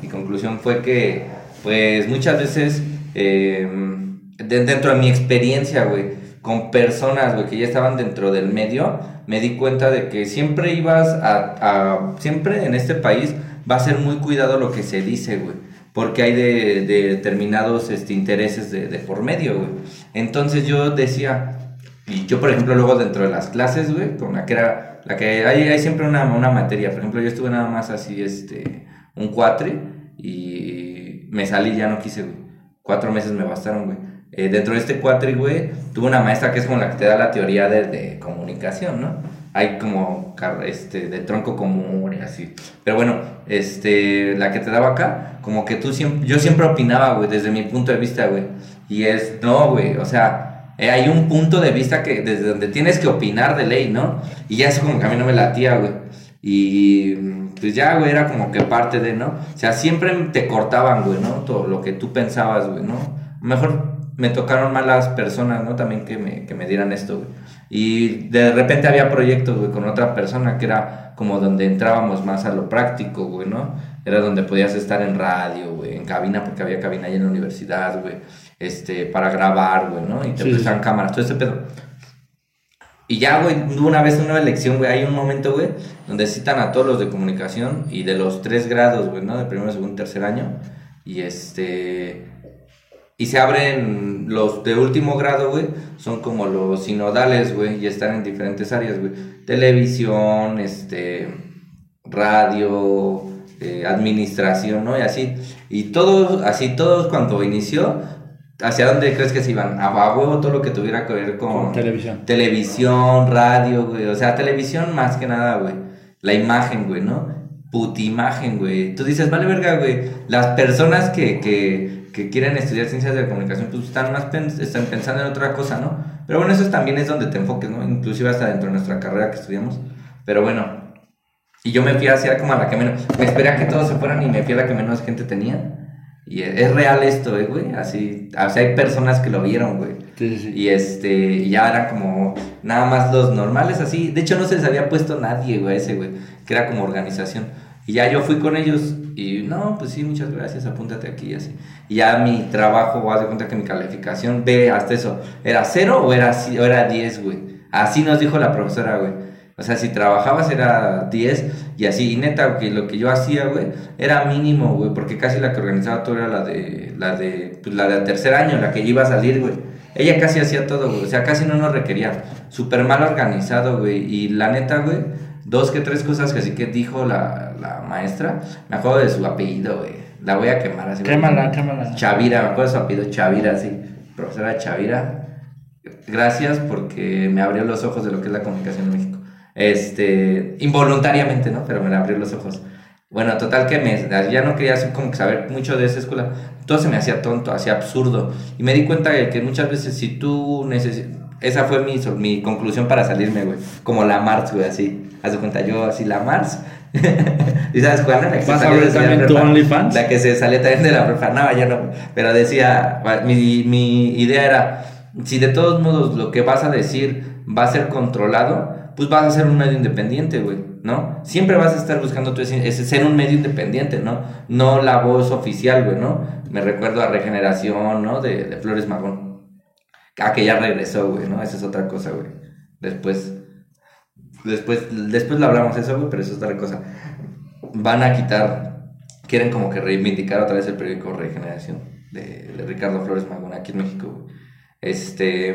Mi conclusión fue que, pues muchas veces, de- dentro de mi experiencia, güey, con personas, güey, que ya estaban dentro del medio, me di cuenta de que siempre ibas a, siempre en este país va a ser muy cuidado lo que se dice, güey. Porque hay de determinados este, intereses de, de por medio, güey. Entonces yo decía, y yo, por ejemplo, luego dentro de las clases, güey, con la que era, la que hay, hay siempre una, una materia. Por ejemplo, yo estuve nada más así, este, un cuatri y me salí, ya no quise, güey. Cuatro meses me bastaron, güey. Eh, dentro de este cuatri, güey, tuve una maestra que es como la que te da la teoría de, de comunicación, ¿no? Hay como, este, de tronco común y así. Pero bueno, este, la que te daba acá, como que tú siempre, yo siempre opinaba, güey, desde mi punto de vista, güey. Y es, no, güey, o sea, eh, hay un punto de vista que desde donde tienes que opinar de ley, ¿no? Y ya eso como que a mí no me latía, güey. Y pues ya, güey, era como que parte de, ¿no? O sea, siempre te cortaban, güey, ¿no? Todo lo que tú pensabas, güey, ¿no? Mejor me tocaron malas personas, ¿no? También que me, que me dieran esto, güey. Y de repente había proyectos, güey, con otra persona que era como donde entrábamos más a lo práctico, güey, ¿no? Era donde podías estar en radio, güey, en cabina, porque había cabina ahí en la universidad, güey, este, para grabar, güey, ¿no? Y te Sí, prestaban cámaras, todo ese pedo. Y ya, güey, una vez una elección, güey, hay un momento, güey, donde citan a todos los de comunicación y de los tres grados, güey, ¿no? De primero, segundo, tercer año. Y este... Y se abren los de último grado, güey, son como los sinodales, güey, y están en diferentes áreas, güey. Televisión, este, radio, eh, administración, ¿no? Y así. Y todos, así todos cuando inició, ¿hacia dónde crees que se iban? A, huevo todo lo que tuviera que ver con... Con televisión. Televisión, radio, güey. O sea, televisión más que nada, güey. La imagen, güey, ¿no? Putimagen, güey. Tú dices, vale verga, güey. Las personas que, que, que quieren estudiar ciencias de la comunicación, pues están más pens- están pensando en otra cosa, ¿no? Pero bueno, eso también es donde te enfoques, ¿no? Inclusive hasta dentro de nuestra carrera que estudiamos. Pero bueno. Y yo me fui hacia como a la que menos... Me esperé a que todos se fueran y me fui a la que menos gente tenía. Y es, real esto, eh, güey. Así, o sea, hay personas que lo vieron, güey. Sí, sí. Y este, y ya era como nada más los normales así. De hecho, no se les había puesto nadie, güey, ese, güey. Que era como organización. Y ya yo fui con ellos y no, pues sí, muchas gracias, apúntate aquí y así. Y ya mi trabajo, haz de cuenta que mi calificación, ve hasta eso, ¿era cero o era, o era 10, güey? Así nos dijo la profesora, güey. O sea, si trabajabas era 10 y así. Y neta, que lo que yo hacía, güey, era mínimo, güey, porque casi la que organizaba todo era la de, la de, pues la de tercer año, la que iba a salir, güey. Ella casi hacía todo, güey. O sea, casi no nos requería. Súper mal organizado, güey. Y la neta, güey, dos que tres cosas que así que dijo la, la maestra. Me acuerdo de su apellido, güey. La voy a quemar así. Quémala, quémala. Chavira, me acuerdo de su apellido, Chavira, sí. Profesora Chavira. Gracias porque me abrió los ojos de lo que es la comunicación en México. Este, involuntariamente, ¿no? Pero me abrió los ojos. Bueno, total que me, ya no quería así como que saber mucho de esa escuela. Todo se me hacía tonto, hacía absurdo. Y me di cuenta de que muchas veces si tú necesitas... Esa fue mi, mi conclusión para salirme, güey. Como la Mars, güey, así. Haz de cuenta, yo así, la Mars. ¿Y sabes cuál? La que se ¿Vas a la también tu prepa. OnlyFans? La que se también de la prepa. No, yo no. Pero decía, mi, mi idea era, si de todos modos lo que vas a decir va a ser controlado, pues vas a ser un medio independiente, güey, ¿no? Siempre vas a estar buscando tu ese, ser un medio independiente, ¿no? No la voz oficial, güey, ¿no? Me recuerdo a Regeneración, ¿no? De, de Flores Magón. Ah, que ya regresó, güey, ¿no? Esa es otra cosa, güey. Después, después, después lo hablamos eso, güey, pero eso es otra cosa. Van a quitar, quieren como que reivindicar otra vez el periódico Regeneración de, de Ricardo Flores Magón aquí en México, güey. Este,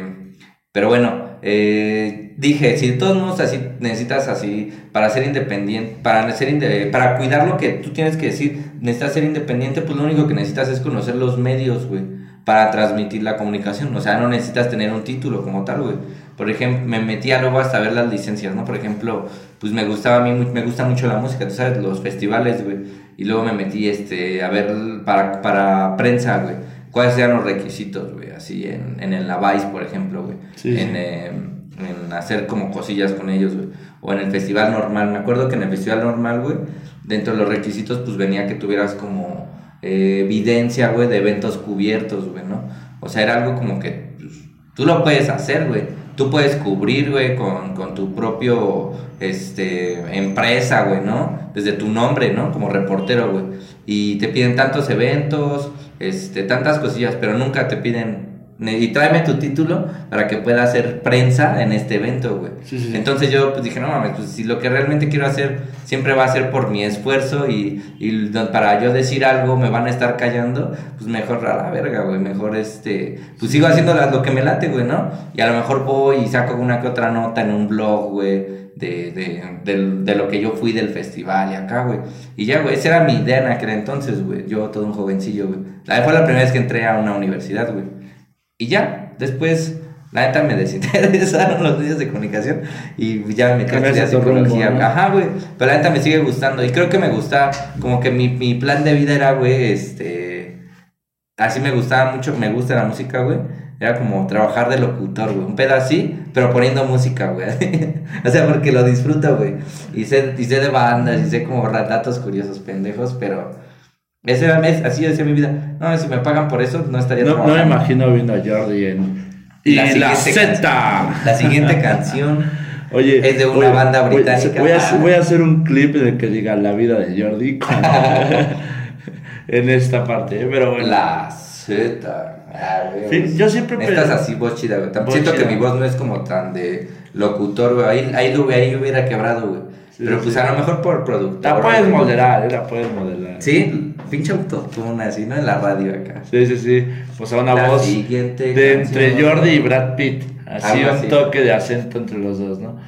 pero bueno, eh, dije, si de todos modos así necesitas así, para ser independiente, para, ser inde- para cuidar lo que tú tienes que decir, necesitas ser independiente, pues lo único que necesitas es conocer los medios, güey, para transmitir la comunicación. O sea, no necesitas tener un título como tal, güey. Por ejemplo, me metía luego hasta ver las licencias, ¿no? Por ejemplo, pues me gustaba a mí, me gusta mucho la música, tú sabes, los festivales, güey. Y luego me metí este, a ver para, para prensa, güey. ¿Cuáles eran los requisitos, güey? Así en, en el Vice, por ejemplo, güey. Sí, en, sí. eh, en hacer como cosillas con ellos, güey. O en el festival normal. Me acuerdo que en el festival normal, güey, dentro de los requisitos, pues venía que tuvieras como eh, evidencia, güey, de eventos cubiertos, güey, ¿no? O sea, era algo como que pues, tú lo puedes hacer, güey. Tú puedes cubrir, güey, con, con tu propio, este, empresa, güey, ¿no? Desde tu nombre, ¿no? Como reportero, güey. Y te piden tantos eventos, este, tantas cosillas, pero nunca te piden, "Ne- y tráeme tu título para que pueda hacer prensa en este evento, güey. Sí, sí, sí. Entonces yo pues dije, no mames, pues si lo que realmente quiero hacer siempre va a ser por mi esfuerzo y, y para yo decir algo me van a estar callando, pues mejor a la verga, güey, mejor este, pues sigo haciendo lo que me late, güey, ¿no? Y a lo mejor voy y saco una que otra nota en un blog, güey. De, de, del- de lo que yo fui del festival y acá, güey. Y ya, güey, esa era mi idea en aquel entonces, güey. Yo todo un jovencillo, güey. La fue la primera vez que entré a una universidad, güey. Y ya, después, la neta me desinteresaron los medios de comunicación y ya me metí a rumbo, psicología. ¿no? Ajá, güey. Pero la neta me sigue gustando y creo que me gusta, como que mi, mi plan de vida era, güey, este. Así me gustaba mucho, me gusta la música, güey. Era como trabajar de locutor, güey. Un pedo así, pero poniendo música, güey. o sea, porque lo disfruto, güey. Y sé, y sé de bandas, y sé como datos curiosos, pendejos, pero. Ese era, es- así decía mi vida. No, si me pagan por eso, no estaría No, no me imagino viendo a Jordi en. Y la Z. La siguiente canción. Oye, Es de una banda voy- británica. Voy a, hacer- voy a hacer un clip en el que diga la vida de Jordi con- en esta parte, ¿eh? pero bueno. La Z. Pues, yo siempre pe- así voz chida, güey. Siento que chida. mi voz no es como tan de locutor, güey. Ahí, ahí, ahí hubiera quebrado, güey. Sí, Pero sí. pues a lo mejor por productor. La puedes güey. modelar, ¿eh? La puedes modelar. Sí, pinche autotune así, ¿no? En la radio acá. Sí, sí, sí. O sea, una La voz siguiente de canción. entre Jordi y Brad Pitt. Así un así. toque de acento entre los dos, ¿no?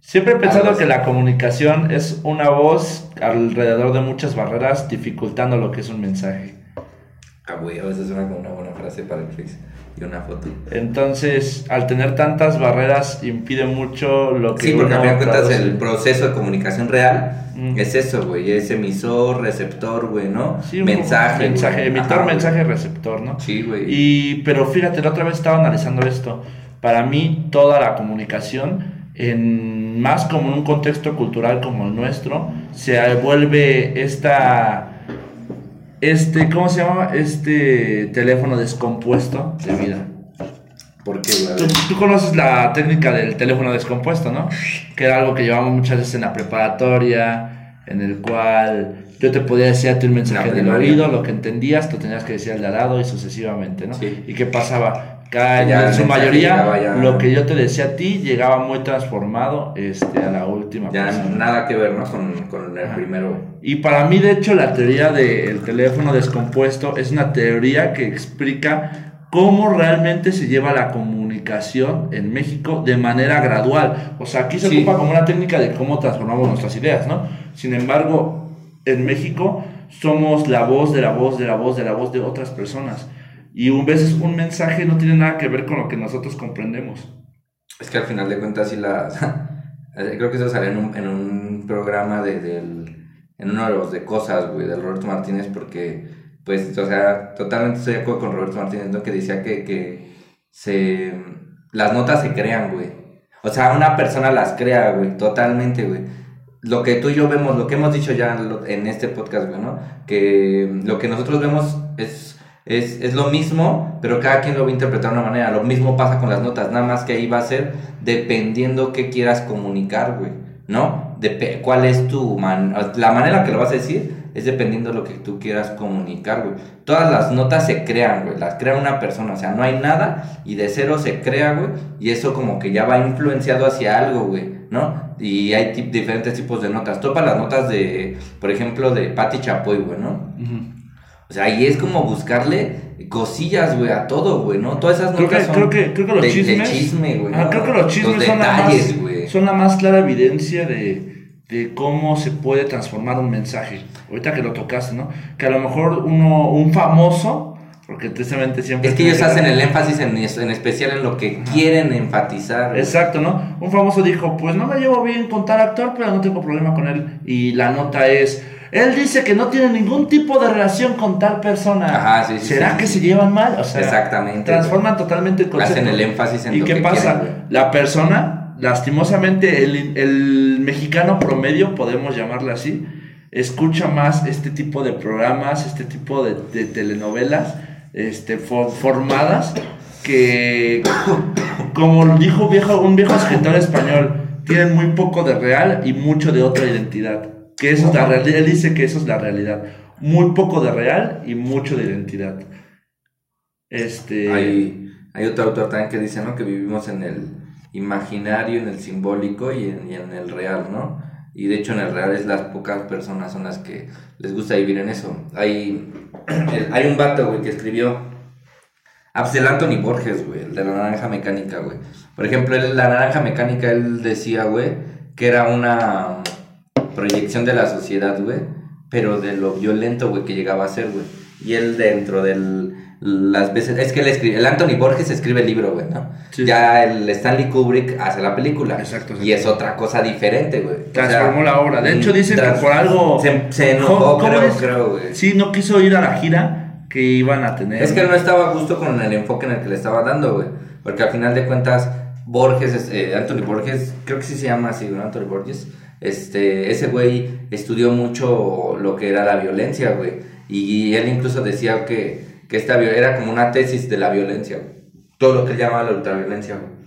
Siempre he pensado que la comunicación es una voz alrededor de muchas barreras, dificultando lo que es un mensaje. Ah, güey, a veces suena como una buena frase para el Face y una foto. Entonces, al tener tantas barreras, impide mucho lo que Sí, porque a fin de cuentas el proceso de comunicación real Mm. es eso, güey. Es emisor, receptor, güey, ¿no? Sí, mensaje. mensaje, emitor, Ajá, mensaje, receptor, ¿no? Sí, güey. Y, pero fíjate, la otra vez estaba analizando esto. Para mí, toda la comunicación, en más como en un contexto cultural como el nuestro, se vuelve esta este, ¿cómo se llama? Este teléfono descompuesto de vida. ¿Por qué, güey? Tú, conoces la técnica del teléfono descompuesto, ¿no? Que era algo que llevamos muchas veces en la preparatoria, en el cual yo te podía decir a ti un mensaje del oído, lo que entendías, tú tenías que decir al de al lado y sucesivamente, ¿no? Sí. ¿Y qué pasaba? Cada, Ya en su mayoría, ya- lo que yo te decía a ti llegaba muy transformado este, a la última Ya persona. nada que ver, ¿no? Con, con el Ajá. primero. Y para mí, de hecho, la teoría del teléfono descompuesto es una teoría que explica cómo realmente se lleva la comunicación en México de manera gradual. O sea, aquí se Sí. ocupa como una técnica de cómo transformamos nuestras ideas, ¿no? Sin embargo, en México somos la voz de la voz de la voz de la voz de otras personas. Y un veces un mensaje no tiene nada que ver con lo que nosotros comprendemos. Es que al final de cuentas sí la... eh, Creo que eso salió en un, en un programa de, del... En uno de los de cosas, güey, del Roberto Martínez, porque, pues, o sea, totalmente estoy de acuerdo con Roberto Martínez, ¿no? Que decía que, que se... Las notas se crean, güey. O sea, una persona las crea, güey, totalmente, güey. Lo que tú y yo vemos, lo que hemos dicho ya en este podcast, güey, ¿no? Que lo que nosotros vemos es, es, es lo mismo, pero cada quien lo va a interpretar de una manera. Lo mismo pasa con las notas, nada más que ahí va a ser dependiendo qué quieras comunicar, güey, ¿no? Depe- ¿Cuál es tu man La manera que lo vas a decir es dependiendo de lo que tú quieras comunicar, güey. Todas las notas se crean, güey, las crea una persona, o sea, no hay nada y de cero se crea, güey, y eso como que ya va influenciado hacia algo, güey, ¿no? Y hay diferentes tipos de notas. Topa las notas de, por ejemplo, de Patti Chapoy, güey, ¿no? O sea, ahí es como buscarle cosillas, güey, a todo, güey, ¿no? Todas esas Creo que, notas son creo, que, creo que los de- de chismes. chisme, güey. Ah, ¿no? creo que los chismes Los son, la detalles, más, güey. son la más clara evidencia de, de cómo se puede transformar un mensaje. Ahorita que lo tocaste, ¿no? Que a lo mejor uno, un famoso, porque tristemente siempre. Es que ellos hacen el énfasis en, eso, en especial en lo que quieren enfatizar. güey. Exacto, ¿no? Un famoso dijo, pues no me llevo bien con tal actor, pero no tengo problema con él. Y la nota es, él dice que no tiene ningún tipo de relación con tal persona. Ajá, sí, sí, ¿Será sí, que se llevan mal? O sea, Exactamente, Transforman totalmente el concepto. Hacen el énfasis en ¿Y lo qué que pasa? quieren, la persona, lastimosamente, el, el mexicano promedio, podemos llamarle así, escucha más este tipo de programas, este tipo de, de telenovelas este, for- formadas que, como dijo viejo, un viejo escritor español, tienen muy poco de real y mucho de otra identidad. Que eso es la realidad. Él dice que eso es la realidad. Muy poco de real y mucho de identidad. Este. Hay, hay otro autor también que dice, ¿no? Que vivimos en el imaginario, en el simbólico y en, en el real, ¿no? Y de hecho en el real es las pocas personas son las que les gusta vivir en eso. Hay, hay un vato, güey, que escribió Absel Anthony Borges, güey, el de la naranja mecánica, güey. Por ejemplo, la naranja mecánica, él decía, güey, que era una proyección de la sociedad, güey, pero de lo violento, güey, que llegaba a ser, güey. Y él dentro del las veces es que él escribe, el Anthony Borges escribe el libro, güey, ¿no? Sí. Ya el Stanley Kubrick hace la película. Exacto, Y es otra cosa diferente, güey. O sea, Transformó la obra. De hecho, dicen que por algo. se, se enojó, ¿Cómo- cómo creo, es? creo, güey. Sí, no quiso ir a la gira que iban a tener. Es que no estaba a gusto con el enfoque en el que le estaba dando, güey. Porque al final de cuentas, Borges, es- eh, Anthony Borges, creo que sí se llama así, ¿no? Anthony Borges. Este, ese güey estudió mucho lo que era la violencia, güey. Y él incluso decía que, que esta era como una tesis de la violencia. Todo lo que él llamaba la ultraviolencia, güey.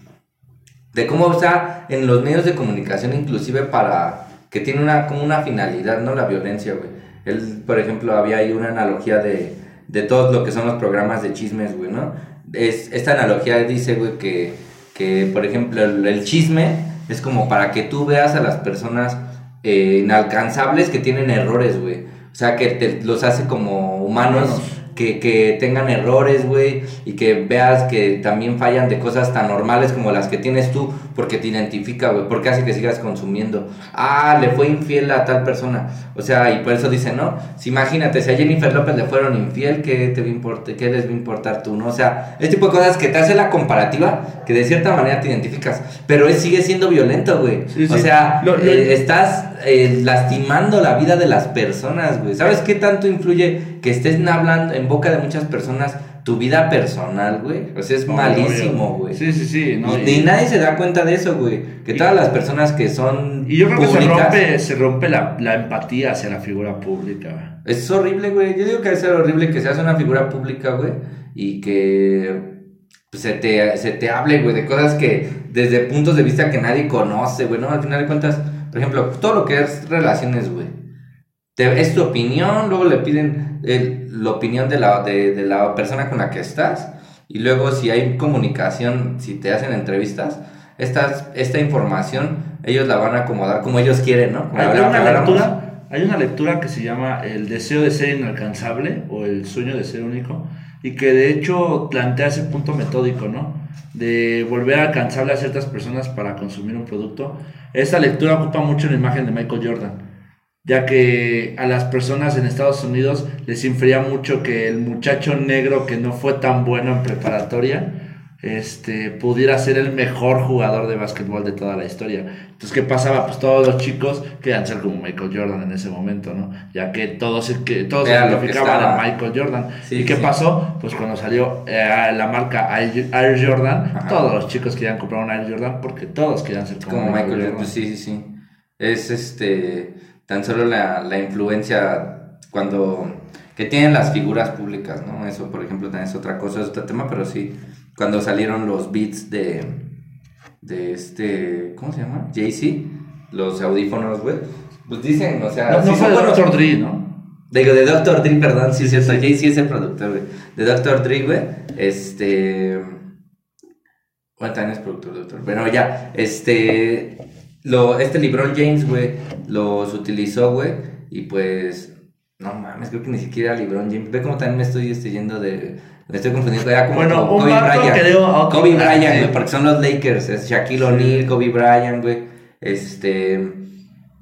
De cómo está en los medios de comunicación, inclusive para que tiene una, como una finalidad, ¿no? La violencia, güey. Él, por ejemplo, había ahí una analogía de, de todo lo que son los programas de chismes, güey, ¿no? Es, esta analogía dice, güey, que, que, por ejemplo, el, el chisme es como para que tú veas a las personas eh, inalcanzables que tienen errores, güey. O sea, que te, los hace como humanos Humanos. Que, que tengan errores, güey, y que veas que también fallan de cosas tan normales como las que tienes tú, porque te identifica, güey, porque hace que sigas consumiendo. Ah, le fue infiel a tal persona. O sea, y por eso dice, ¿no? Si imagínate, si a Jennifer López le fueron infiel, ¿qué, te importar, ¿qué les va a importar tú, no? O sea, este tipo de cosas que te hace la comparativa, que de cierta manera te identificas, pero él sigue siendo violento, güey. Sí, O sea, eh, estás eh, lastimando la vida de las personas, güey. ¿Sabes qué tanto influye que estés hablando en boca de muchas personas tu vida personal, güey. O sea, es Obvio, malísimo, güey. Sí, sí, sí. ¿no? y, y nadie se da cuenta de eso, güey. Que Y- todas las personas que son y yo creo que se rompe, se rompe la, la empatía hacia la figura pública. güey. Es horrible, güey. Yo digo que es horrible que seas una figura pública, güey. Y que pues, se, te, se te hable, güey, de cosas que desde puntos de vista que nadie conoce, güey, ¿no? Al final de cuentas, por ejemplo, todo lo que es relaciones, güey. Te- es tu opinión, luego le piden el- la opinión de la, de, de la persona con la que estás. Y luego si hay comunicación, si te hacen entrevistas, estas, esta información ellos la van a acomodar como ellos quieren, ¿no? Hay, una lectura, hay una lectura que se llama El deseo de ser inalcanzable o El sueño de ser único y que de hecho plantea ese punto metódico, ¿no? De volver alcanzable a ciertas personas para consumir un producto. Esta lectura ocupa mucho la imagen de Michael Jordan, ya que a las personas en Estados Unidos les infería mucho que el muchacho negro que no fue tan bueno en preparatoria este, pudiera ser el mejor jugador de básquetbol de toda la historia. Entonces, ¿qué pasaba? Pues todos los chicos querían ser como Michael Jordan en ese momento, ¿no? Ya que todos se, que, todos se estaba. a Michael Jordan. Sí, ¿Y qué sí. pasó? Pues cuando salió eh, la marca Air Jordan, Ajá. todos los chicos querían comprar un Air Jordan porque todos querían ser como, Como Michael, Michael Jordan, Jordan. pues sí, sí, sí. Es este, tan solo la, la influencia cuando, que tienen las figuras públicas, ¿no? Eso, por ejemplo, también es otra cosa, es otro tema, pero sí, cuando salieron los beats de, de este, ¿cómo se llama? Jay-Z, los audífonos, güey, pues dicen, o sea, No, no sí fue son de. Dr. Dre, ¿no? Digo, de Dr. Dre, perdón, sí, cierto. Jay-Z es el productor, güey. De Dr. Dre, güey. Este. Bueno, también es productor, doctor. Pero ya, este. Lo, este LeBron James, güey, los utilizó, güey. Y pues. No mames, creo que ni siquiera LeBron James. Ve cómo también me estoy este, yendo de. Me estoy confundiendo. Era como Bueno, como un vato que dio a otro- Kobe Bryant, sí. güey, porque son los Lakers. Es Shaquille O'Neal, Kobe Bryant, güey. Este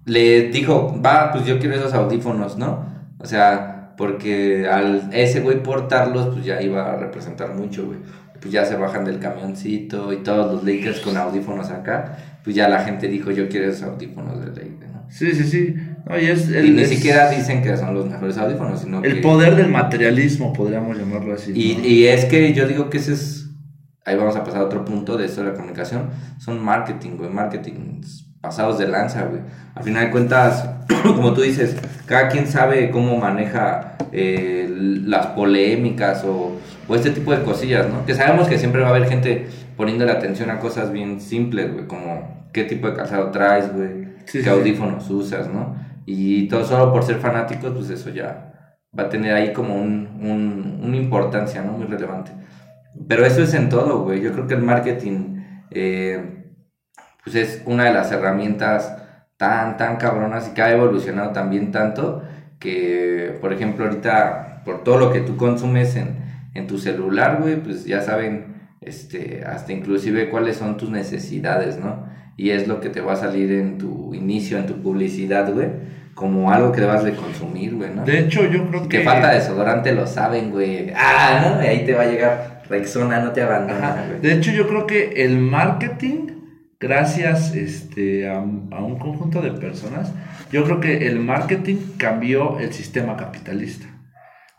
le dijo, va, pues yo quiero esos audífonos, ¿no? O sea, porque al ese güey portarlos, pues ya iba a representar mucho, güey. Pues ya se bajan del camioncito y todos los Lakers con audífonos acá. Pues ya la gente dijo, yo quiero esos audífonos de Lakers, ¿no? Sí, sí, sí. No, y es, y ni es siquiera dicen que son los mejores audífonos, sino el que... poder del materialismo, podríamos llamarlo así. Y, ¿no? y es que yo digo que ese es. Ahí vamos a pasar a otro punto de esto de la comunicación. Son marketing, güey. Marketing pasados de lanza, güey. Al final de cuentas, como tú dices, cada quien sabe cómo maneja eh, las polémicas o, o este tipo de cosillas, ¿no? Que sabemos que siempre va a haber gente poniéndole atención a cosas bien simples, güey. Como qué tipo de calzado traes, güey. Sí, qué sí, audífonos usas, ¿no? Y todo solo por ser fanáticos, pues eso ya va a tener ahí como un, un- una importancia, ¿no? Muy relevante. Pero eso es en todo, güey. Yo creo que el marketing, eh, pues es una de las herramientas tan, tan cabronas y que ha evolucionado también tanto que, por ejemplo, ahorita, por todo lo que tú consumes en, en tu celular, güey, pues ya saben, este, hasta inclusive cuáles son tus necesidades, ¿no? Y es lo que te va a salir en tu inicio, en tu publicidad, güey, como algo que debas de consumir, güey, ¿no? De hecho, yo creo Si que... te falta desodorante, lo saben, güey. Ah, ¿no? Y ahí te va a llegar Rexona, no te abandona, Ajá. güey. De hecho, yo creo que el marketing, gracias este, a, a un conjunto de personas, yo creo que el marketing cambió el sistema capitalista.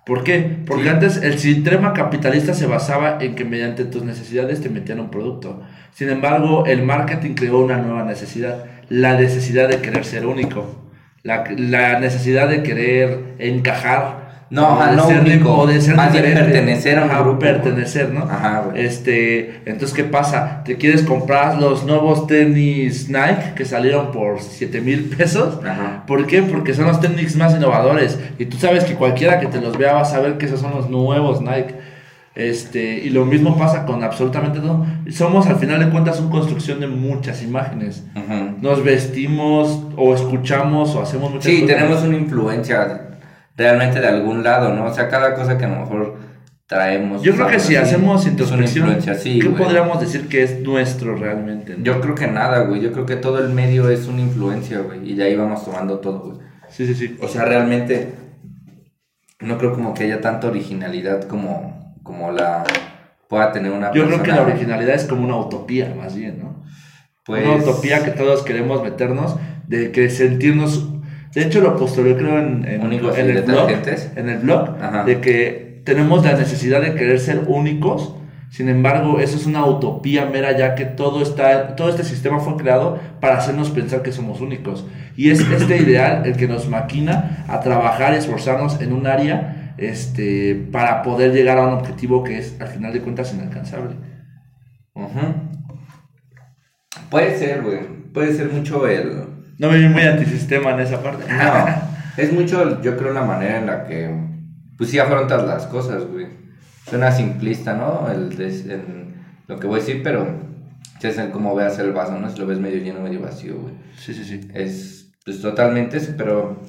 ¿Por qué? Porque Sí. antes el sistema capitalista se basaba en que mediante tus necesidades te metían un producto. Sin embargo, el marketing creó una nueva necesidad, la necesidad de querer ser único, la, la necesidad de querer encajar. No, no ser, único, o de ser más bien pertenecer a un grupo, pertenecer, ¿no? Ajá, güey. Este, entonces, ¿qué pasa? ¿Te quieres comprar los nuevos tenis Nike que salieron por 7 mil pesos? Ajá. ¿Por qué? Porque son los tenis más innovadores. Y tú sabes que cualquiera que te los vea va a saber que esos son los nuevos Nike. Este, y lo mismo pasa con absolutamente todo. Somos al final de cuentas una construcción de muchas imágenes. Ujú. Nos vestimos o escuchamos o hacemos muchas Sí, cosas. tenemos una influencia realmente de algún lado, ¿no? O sea, cada cosa que a lo mejor traemos. Yo creo que si hacemos introspección, sí, ¿qué güey. podríamos decir que es nuestro realmente? no? Yo creo que nada, güey. Yo creo que todo el medio es una influencia, güey. Y de ahí vamos tomando todo, güey. Sí, sí, sí. O sea, realmente no creo como que haya tanta originalidad como, como la pueda tener una Yo creo que la originalidad es como una utopía, más bien, ¿no? Pues, Una utopía que todos queremos meternos, de que sentirnos... De hecho, lo postulé creo en, en, Únicos en y el blog, en el blog Ajá. de que tenemos la necesidad de querer ser únicos. Sin embargo, eso es una utopía mera ya que todo, está, todo este sistema fue creado para hacernos pensar que somos únicos. Y es este ideal el que nos maquina a trabajar, esforzarnos en un área este, para poder llegar a un objetivo que es al final de cuentas inalcanzable. Puede ser, güey. Puede ser mucho el. No me vi muy antisistema en esa parte. No, es mucho, yo creo, la manera en la que, pues sí afrontas las cosas, güey. Suena simplista, ¿no? El, des- el- lo que voy a decir, pero es el cómo veas el vaso, ¿no? Si lo ves medio lleno, medio vacío, güey. Sí, sí, sí. Es, pues totalmente eso, pero,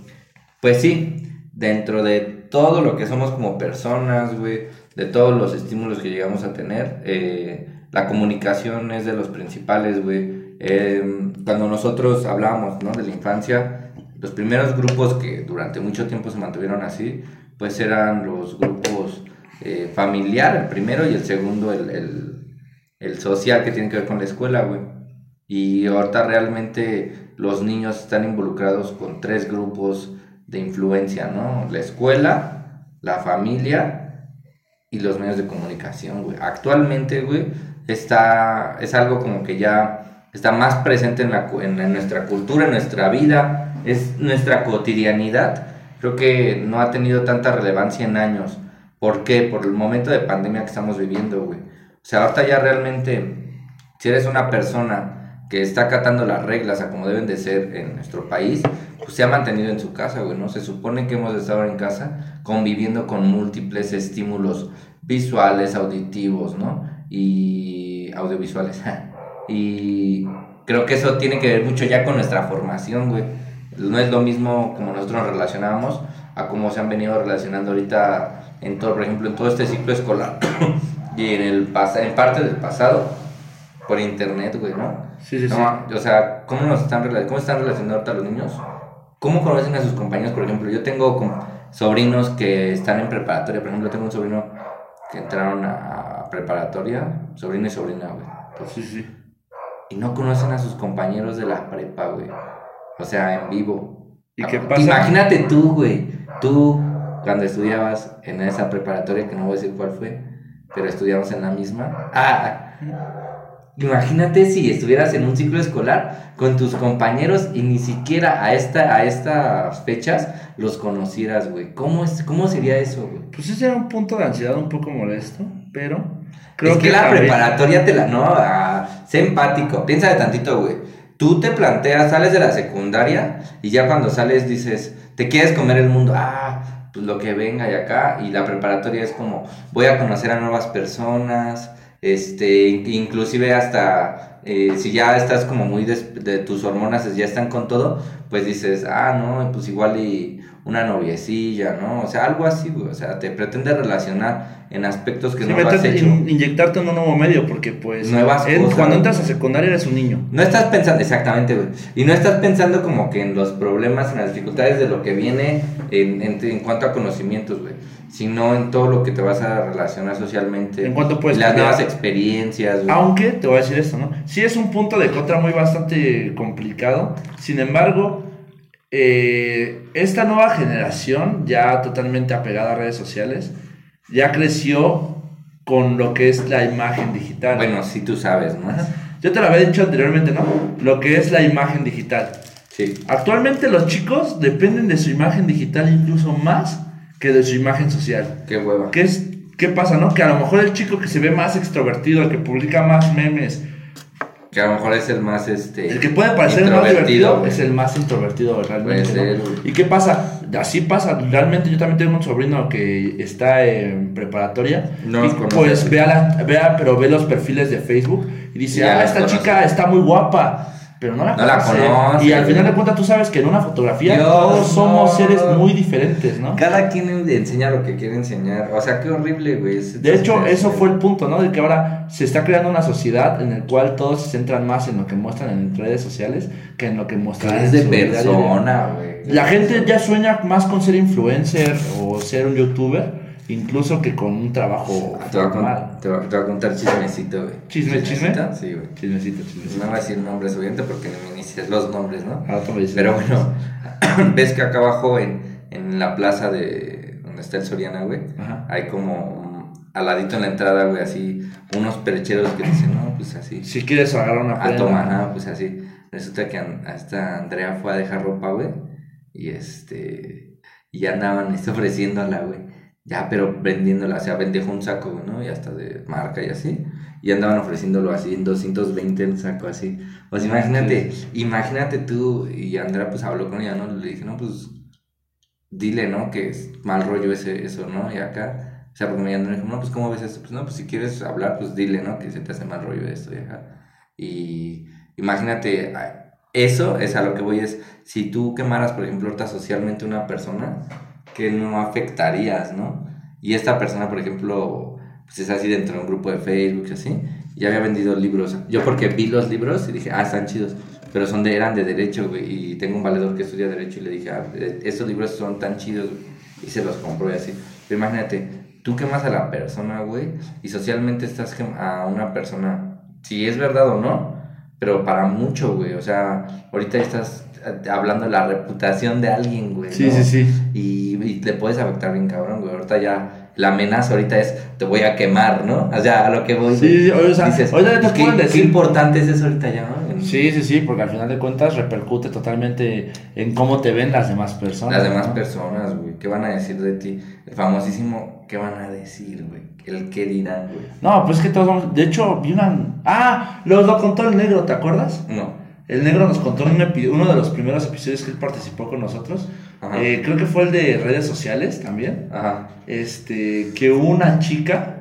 pues sí, dentro de todo lo que somos como personas, güey, de todos los estímulos que llegamos a tener, eh, la comunicación es de los principales, güey. Eh, cuando nosotros hablábamos, ¿no? De la infancia, los primeros grupos que durante mucho tiempo se mantuvieron así, pues eran los grupos eh, familiar, el primero, y el segundo, el, el, el social que tiene que ver con la escuela, güey. Y ahorita realmente los niños están involucrados con tres grupos de influencia, ¿no? La escuela, la familia y los medios de comunicación, güey. Actualmente, güey, está, es algo como que ya está más presente en, la, en, en nuestra cultura, en nuestra vida, es nuestra cotidianidad. Creo que no ha tenido tanta relevancia en años. ¿Por qué? Por el momento de pandemia que estamos viviendo, güey. O sea, ahorita ya realmente, si eres una persona que está acatando las reglas a como deben de ser en nuestro país, pues se ha mantenido en su casa, güey, ¿no? Se supone que hemos estado en casa conviviendo con múltiples estímulos visuales, auditivos, ¿no? Y audiovisuales. y creo que eso tiene que ver mucho ya con nuestra formación, güey. No es lo mismo como nosotros nos relacionábamos a cómo se han venido relacionando ahorita en todo, por ejemplo, en todo este ciclo escolar y en el en parte del pasado por internet, güey, ¿no? Sí, sí, sí. O sea, ¿cómo nos están, cómo están relacionando ahorita los niños? ¿Cómo conocen a sus compañeros? Por ejemplo, yo tengo sobrinos que están en preparatoria. Por ejemplo, tengo un sobrino que entraron a preparatoria, sobrino y sobrina, güey. Sí, sí. Y no conocen a sus compañeros de la prepa, güey. O sea, en vivo. ¿Y qué pasa? Imagínate tú, güey. Tú, cuando estudiabas en esa preparatoria, que no voy a decir cuál fue, pero estudiamos en la misma. Ah, imagínate si estuvieras en un ciclo escolar con tus compañeros y ni siquiera a, esta, a estas fechas los conocieras, güey. ¿Cómo, es, ¿Cómo sería eso, güey? Pues ese era un punto de ansiedad un poco molesto, pero creo es que, la también- preparatoria te la. No, ah, sé empático. Piensa de tantito, güey. Tú te planteas, sales de la secundaria y ya cuando sales dices, te quieres comer el mundo. Ah, pues lo que venga y acá. Y la preparatoria es como, voy a conocer a nuevas personas. Este, in- inclusive hasta eh, si ya estás como muy des- de tus hormonas ya están con todo, pues dices, ah, no, pues igual y una noviecilla, ¿no? O sea, algo así, güey. O sea, te pretende relacionar en aspectos que Sí, no lo has hecho. in- inyectarte en un nuevo medio, porque pues Nuevas en- cosas. cuando entras a secundaria eres un niño. No estás pensando, exactamente, güey. Y no estás pensando como que en los problemas, en las dificultades de lo que viene en, en, en cuanto a conocimientos, güey. Sino en todo lo que te vas a relacionar socialmente. En cuanto puedes Las nuevas experiencias, güey. Aunque te voy a decir esto, ¿no? Sí es un punto de contra muy bastante complicado. Sin embargo, eh, esta nueva generación, ya totalmente apegada a redes sociales, ya creció con lo que es la imagen digital. Bueno, sí tú sabes, ¿no? Yo te lo había dicho anteriormente, ¿no? Lo que es la imagen digital. Sí. Actualmente los chicos dependen de su imagen digital incluso más que de su imagen social. Qué hueva. ¿Qué, es, ¿Qué pasa, no? Que a lo mejor el chico que se ve más extrovertido, el que publica más memes, Que a lo mejor es el más, este... el que puede parecer el más divertido güey. es el más introvertido realmente. Puede ¿no? ser. ¿Y qué pasa? Así pasa. Realmente yo también tengo un sobrino que está en preparatoria. No y pues vea, la, vea, pero ve los perfiles de Facebook y dice, Ya ah, esta chica está muy guapa. Pero no la No la conoce. conoce, Y al final de cuentas tú sabes que en una fotografía Dios, todos somos no. seres muy diferentes, ¿no? Cada quien enseña lo que quiere enseñar. O sea, qué horrible, güey. Es- De hecho, es- eso fue el punto, ¿no? De que ahora se está creando una sociedad en la cual todos se centran más en lo que muestran en redes sociales que en lo que muestran Es en de vida diaria. persona, güey. La gente ya sueña más con ser influencer o ser un youtuber, incluso que con un trabajo Te voy, a formal. con- te voy a- te voy a contar chismecito, güey. ¿Chisme, chisme? Sí, güey. Chismecito, chismecito. No voy a decir nombres, obviamente, porque no me inicias los nombres, ¿no? Ahora tú me dices. Pero bueno, ves que acá abajo en, en la plaza de donde está el Soriana, güey, Ajá. hay como al ladito en la entrada, güey, así, unos percheros que dicen, no, pues así. Si quieres agarrar una A prenda. tomar, ajá, pues así. Resulta que esta Andrea fue a dejar ropa, güey. Y este. Y andaban ofreciéndola, güey. Ya, pero vendiéndola. O sea, dejó un saco, ¿no? Y hasta de marca y así. Y andaban ofreciéndolo así en 220 el saco, así. Pues imagínate, imagínate tú. Y Andrea, pues habló con ella, ¿no? Le dije, no, pues. Dile, ¿no? Que es mal rollo ese, eso, ¿no? Y acá. O sea, porque me dijo, no, pues, ¿cómo ves esto? Pues, no, pues, si quieres hablar, pues, dile, ¿no? Que se te hace mal rollo esto y acá. Y imagínate, eso es a lo que voy, es si tú quemaras, por ejemplo, ahorita socialmente una persona, que no afectarías, ¿no? Y esta persona, por ejemplo, pues es así dentro de un grupo de Facebook y así, y había vendido libros. Yo porque vi los libros y dije, ah, están chidos, pero son de, eran de derecho, güey, y tengo un valedor que estudia derecho y le dije, ah, eh, estos libros son tan chidos, güey, y se los compró y así. Pero imagínate, tú quemas a la persona, güey, y socialmente estás a una persona, si es verdad o no, pero para mucho, güey, o sea, ahorita estás hablando de la reputación de alguien, güey. Sí, ¿no? sí, sí. Y, y le puedes afectar bien cabrón, güey. Ahorita ya la amenaza ahorita es te voy a quemar, ¿no? O sea, a lo que voy. Sí, sí, o sea, Dices, te pues, ¿qué, importante es eso ahorita ya, ¿no? Sí, sí, sí, porque al final de cuentas repercute totalmente en cómo te ven las demás personas. Las demás ¿no? personas, güey. ¿Qué van a decir de ti? El famosísimo, ¿qué van a decir, güey? El qué dirán, güey. No, pues es que todos vamos. De hecho, vi una. Ah, lo, lo contó el negro, ¿te acuerdas? No. El negro nos contó en uno de los primeros episodios que él participó con nosotros. Eh, creo que fue el de redes sociales también. Ajá. Este, que hubo una chica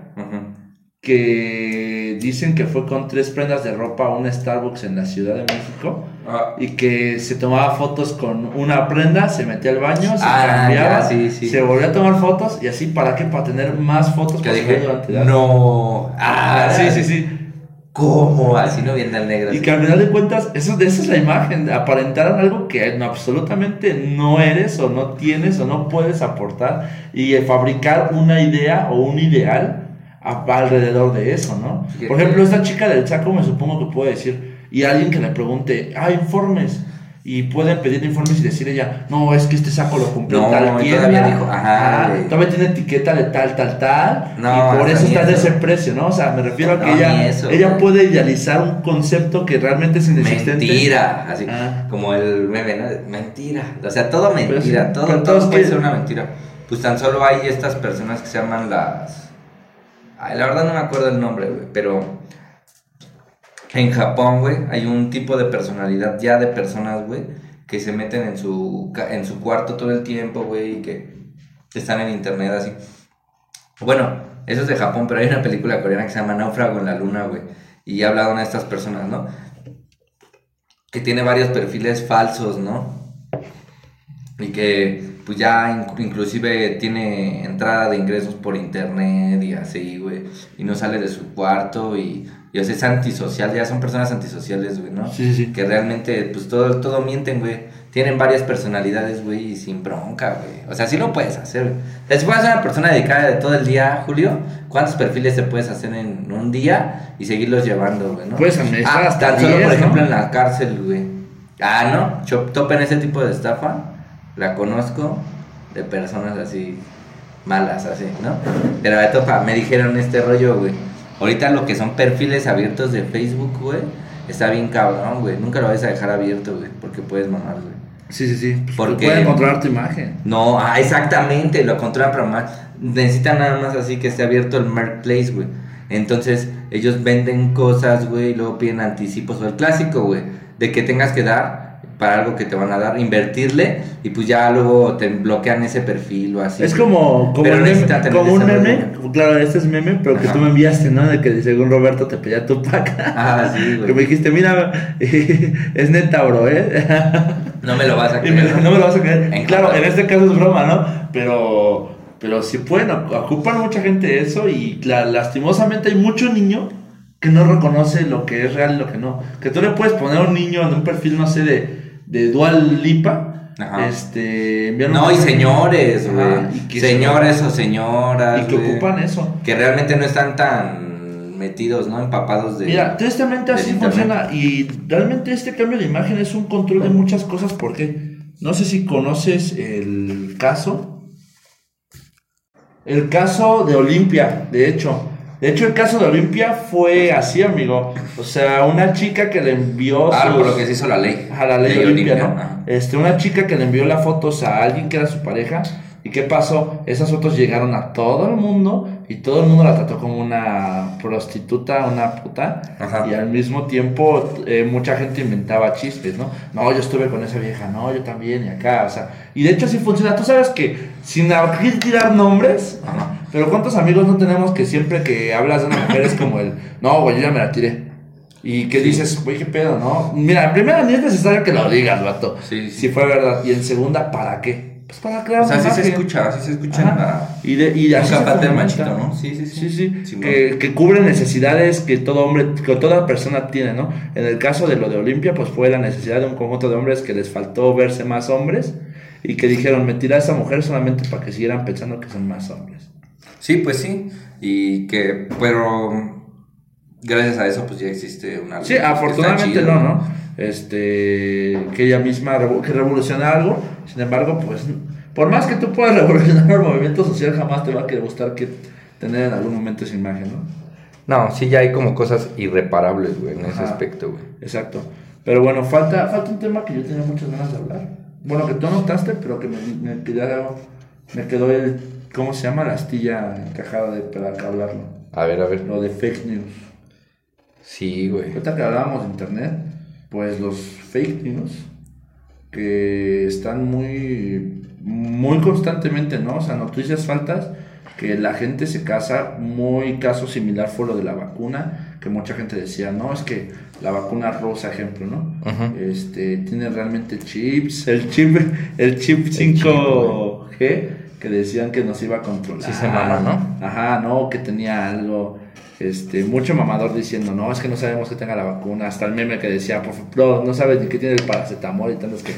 que dicen que fue con tres prendas de ropa a un Starbucks en la Ciudad de México Ah, y que se tomaba fotos con una prenda, se metía al baño, se Ah, cambiaba, ya, sí, sí. se volvía a tomar fotos y así para qué, para tener más fotos que dije, durante la- no. Ah, sí, sí, sí. ¿Cómo? Así no viene el negro. Y así. que al final de cuentas, eso, esa es la imagen, aparentar algo que no- absolutamente no eres o no tienes o no puedes aportar y eh, fabricar una idea o un ideal a- alrededor de eso, ¿no? Por ejemplo, esta chica del saco me supongo que puede decir, y alguien que le pregunte, ah, informes, y pueden pedir informes y decir ella, no, es que este saco lo compré No, en tal tienda, todavía dijo, ajá, ah, todavía tiene etiqueta de tal, tal, tal, No, y por eso está de ese precio, ¿no? O sea, me refiero a que ella, eso, ella puede idealizar un concepto que realmente es inexistente. Mentira, así Ah. como el meme, ¿no? Mentira, o sea, todo mentira, Pero sí, todo, pero todo puede ser una mentira. Pues tan solo hay estas personas que se llaman las... Ay, la verdad no me acuerdo el nombre, güey, pero en Japón, güey, hay un tipo de personalidad ya de personas, güey, que se meten en su, en su cuarto todo el tiempo, güey, y que están en internet así. Bueno, eso es de Japón, pero hay una película coreana que se llama Náufrago en la Luna, güey. Y habla de una de estas personas, ¿no? Que tiene varios perfiles falsos, ¿no? Y que pues ya in- inclusive tiene entrada de ingresos por internet y así, güey. Y no sale de su cuarto y, y o sea, es antisocial, ya son personas antisociales, güey, ¿no? Sí, sí. Que realmente, pues todo, todo mienten, güey. Tienen varias personalidades, güey, y sin bronca, güey. O sea, sí lo puedes hacer, güey. O sea, si fueras una persona dedicada de todo el día, Julio, ¿cuántos perfiles te puedes hacer en un día y seguirlos llevando, güey, no? Puedes ah, hasta tan solo, 10, por ¿no? ejemplo, en la cárcel, güey. Ah, ¿no? Yo topen ese tipo de estafa. La conozco de personas así, malas, así, ¿no? Pero topa, me dijeron este rollo, güey. Ahorita lo que son perfiles abiertos de Facebook, güey, está bien cabrón, güey. Nunca lo vas a dejar abierto, güey, porque puedes mamar, güey. Sí, sí, sí. Pues, Porque- Pueden controlar tu imagen. No, ah, exactamente, lo controlan pero más. Necesitan nada más así que esté abierto el marketplace, güey. Entonces, ellos venden cosas, güey, y luego piden anticipos o el clásico, güey, de que tengas que dar para algo que te van a dar, invertirle y pues ya luego te bloquean ese perfil o así. es güey. como, como, meme- un meme, claro, este es meme, pero que tú me enviaste, ¿no? De que según Roberto te pedía tu pack. Ah, sí, Que me güey. dijiste, mira, es neta, bro, ¿eh? No me lo vas a me- creer. no me lo vas a creer. En claro, en este caso es broma, ¿no? Pero, pero sí pueden, oc- ocupan mucha gente eso y la- lastimosamente hay mucho niño que no reconoce lo que es real y lo que no. Que tú le puedes poner a un niño en un perfil, no sé, de, de Dual Lipa, Ajá. este, No, y señores, güey. Señores o señoras. y que ocupan eso. Que realmente no están tan metidos, ¿no? Empapados de. Mira, tristemente así funciona y realmente este cambio de imagen es un control de muchas cosas porque no sé si conoces el caso El caso de Olimpia, de hecho. De hecho, el caso de Olimpia fue así, amigo. O sea, una chica que le envió. Ah, por lo que se hizo la ley. a la ley Ley Olimpia, Olimpia, ¿no? ajá. Este, una chica que le envió las fotos a alguien que era su pareja. ¿Y qué pasó? Esas fotos llegaron a todo el mundo y todo el mundo la trató como una prostituta, una puta. Ajá. Y al mismo tiempo eh, mucha gente inventaba chistes, ¿no? No, yo estuve con esa vieja, no, yo también, y acá, o sea. Y de hecho así funciona. Tú sabes que sin aquí tirar nombres, Ajá. pero ¿cuántos amigos no tenemos que siempre que hablas de una mujer es como el, no, güey, yo ya me la tiré? Y que dices, güey, qué pedo, ¿no? Mira, en primera ni es necesario que lo digas, vato. Sí, sí. Si fue verdad. Y en segunda, ¿para qué? Pues para crear O sea, una así se escucha, así se escucha Ajá. Y, de, y así Un se fomenta. machito, ¿no? Sí, sí, sí. Sí, sí. Que, que cubre necesidades que todo hombre, que toda persona tiene, ¿no? En el caso de lo de Olimpia, pues fue la necesidad de un conjunto de hombres que les faltó verse más hombres y que dijeron, me tiré a esa mujer solamente para que siguieran pensando que son más hombres. Sí, pues sí. Y que, pero gracias a eso, pues ya existe una Sí, afortunadamente chido, no, ¿no? Este, que ella misma que revoluciona algo, sin embargo, pues, por más que tú puedas revolucionar el movimiento social, jamás te va a gustar que tener en algún momento esa imagen, ¿no? No, sí, ya hay como cosas irreparables, güey, en ese aspecto, güey. Exacto. Pero bueno, falta, falta un tema que yo tenía muchas ganas de hablar. Bueno, que tú anotaste, pero que me, me, quedó, me quedó el, ¿cómo se llama? La astilla encajada de, para hablarlo. A ver, a ver. Lo de fake news. Sí, güey. Ahorita que hablábamos de internet, pues los fake news que están muy, muy constantemente, ¿no? O sea, noticias faltas, que la gente se casa, muy caso similar fue lo de la vacuna, que mucha gente decía, no, es que la vacuna rosa, ejemplo, ¿no? Este, tiene realmente chips, el chip, el chip 5G, que decían que nos iba a controlar. Sí se mama, ¿no? Ajá, no, que tenía algo. Este, mucho mamador diciendo, no, es que no sabemos que tenga la vacuna. Hasta el meme que decía, por favor, no sabes ni qué tiene el paracetamol y tantos que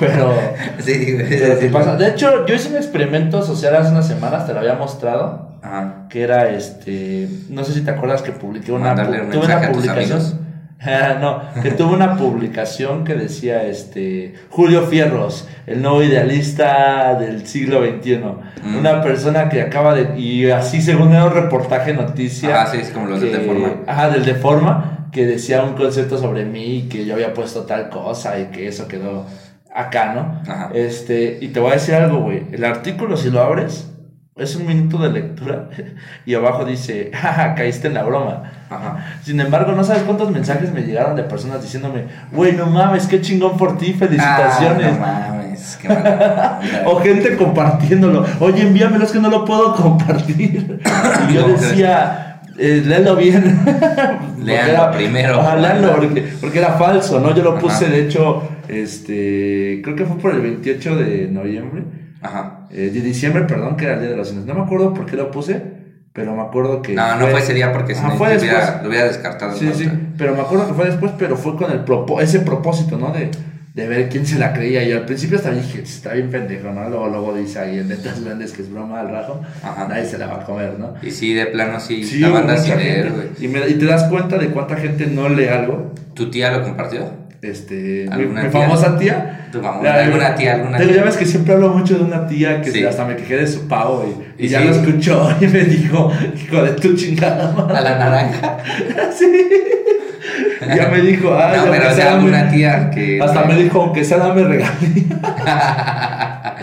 Pero, Sí, pero ¿qué pasa? De hecho, yo hice un experimento social hace unas semanas, te lo había mostrado, Ajá. que era este, no sé si te acuerdas que publiqué una, tuve una publicación. no, que tuve una publicación que decía este Julio Fierros, el nuevo idealista del siglo XXI. Mm. Una persona que acaba de. Y así, según era un reportaje noticia. Ajá, sí, es como los de que- Deforma. Ajá, del Deforma, que decía un concepto sobre mí y que yo había puesto tal cosa y que eso quedó acá, ¿no? Ajá. Este, y te voy a decir algo, güey. El artículo, si lo abres, es un minuto de lectura y abajo dice, jaja, caíste en la broma. Ajá. Sin embargo, no sabes cuántos mensajes me llegaron de personas diciéndome, güey, no mames, qué chingón por ti, felicitaciones. Ah, no mames, qué mala. O gente compartiéndolo. Oye, envíamelo, es que no lo puedo compartir. Y yo decía, eh, léelo bien. Léanlo primero. Ajá, léanlo, porque, porque era falso, ¿no? Yo lo puse, Ajá. de hecho, este, creo que fue por el 28 de noviembre. Ajá. eh, de diciembre, perdón, que era el Día de los Inocentes. No me acuerdo por qué lo puse, pero me acuerdo que... No, no fue ese día porque si no, fue hubiera, lo hubiera descartado. Sí, sí, pero me acuerdo que fue después, pero fue con el propo- ese propósito, ¿no? De, de ver quién se la creía. Y al principio hasta dije, está bien pendejo, ¿no? Luego, luego dice ahí en letras grandes que es broma al rajo. Ajá. Nadie se la va a comer, ¿no? Y sí, de plano sí, Sí, la banda sin leer, güey. Y, me- y te das cuenta de cuánta gente no lee algo. ¿Tu tía lo compartió? Este, mi, famosa tía. Tu famosa- Ya, alguna tía, alguna tía. Ya ves que siempre hablo mucho de una tía que Sí. hasta me quejé de su pavo y, y Y ya sí. lo escuchó y me dijo, hijo de tu chingada madre. A la naranja. Sí. Ya me dijo, ah, No, pero sea, alguna tía que. Hasta me dijo, aunque sea, dame regalía.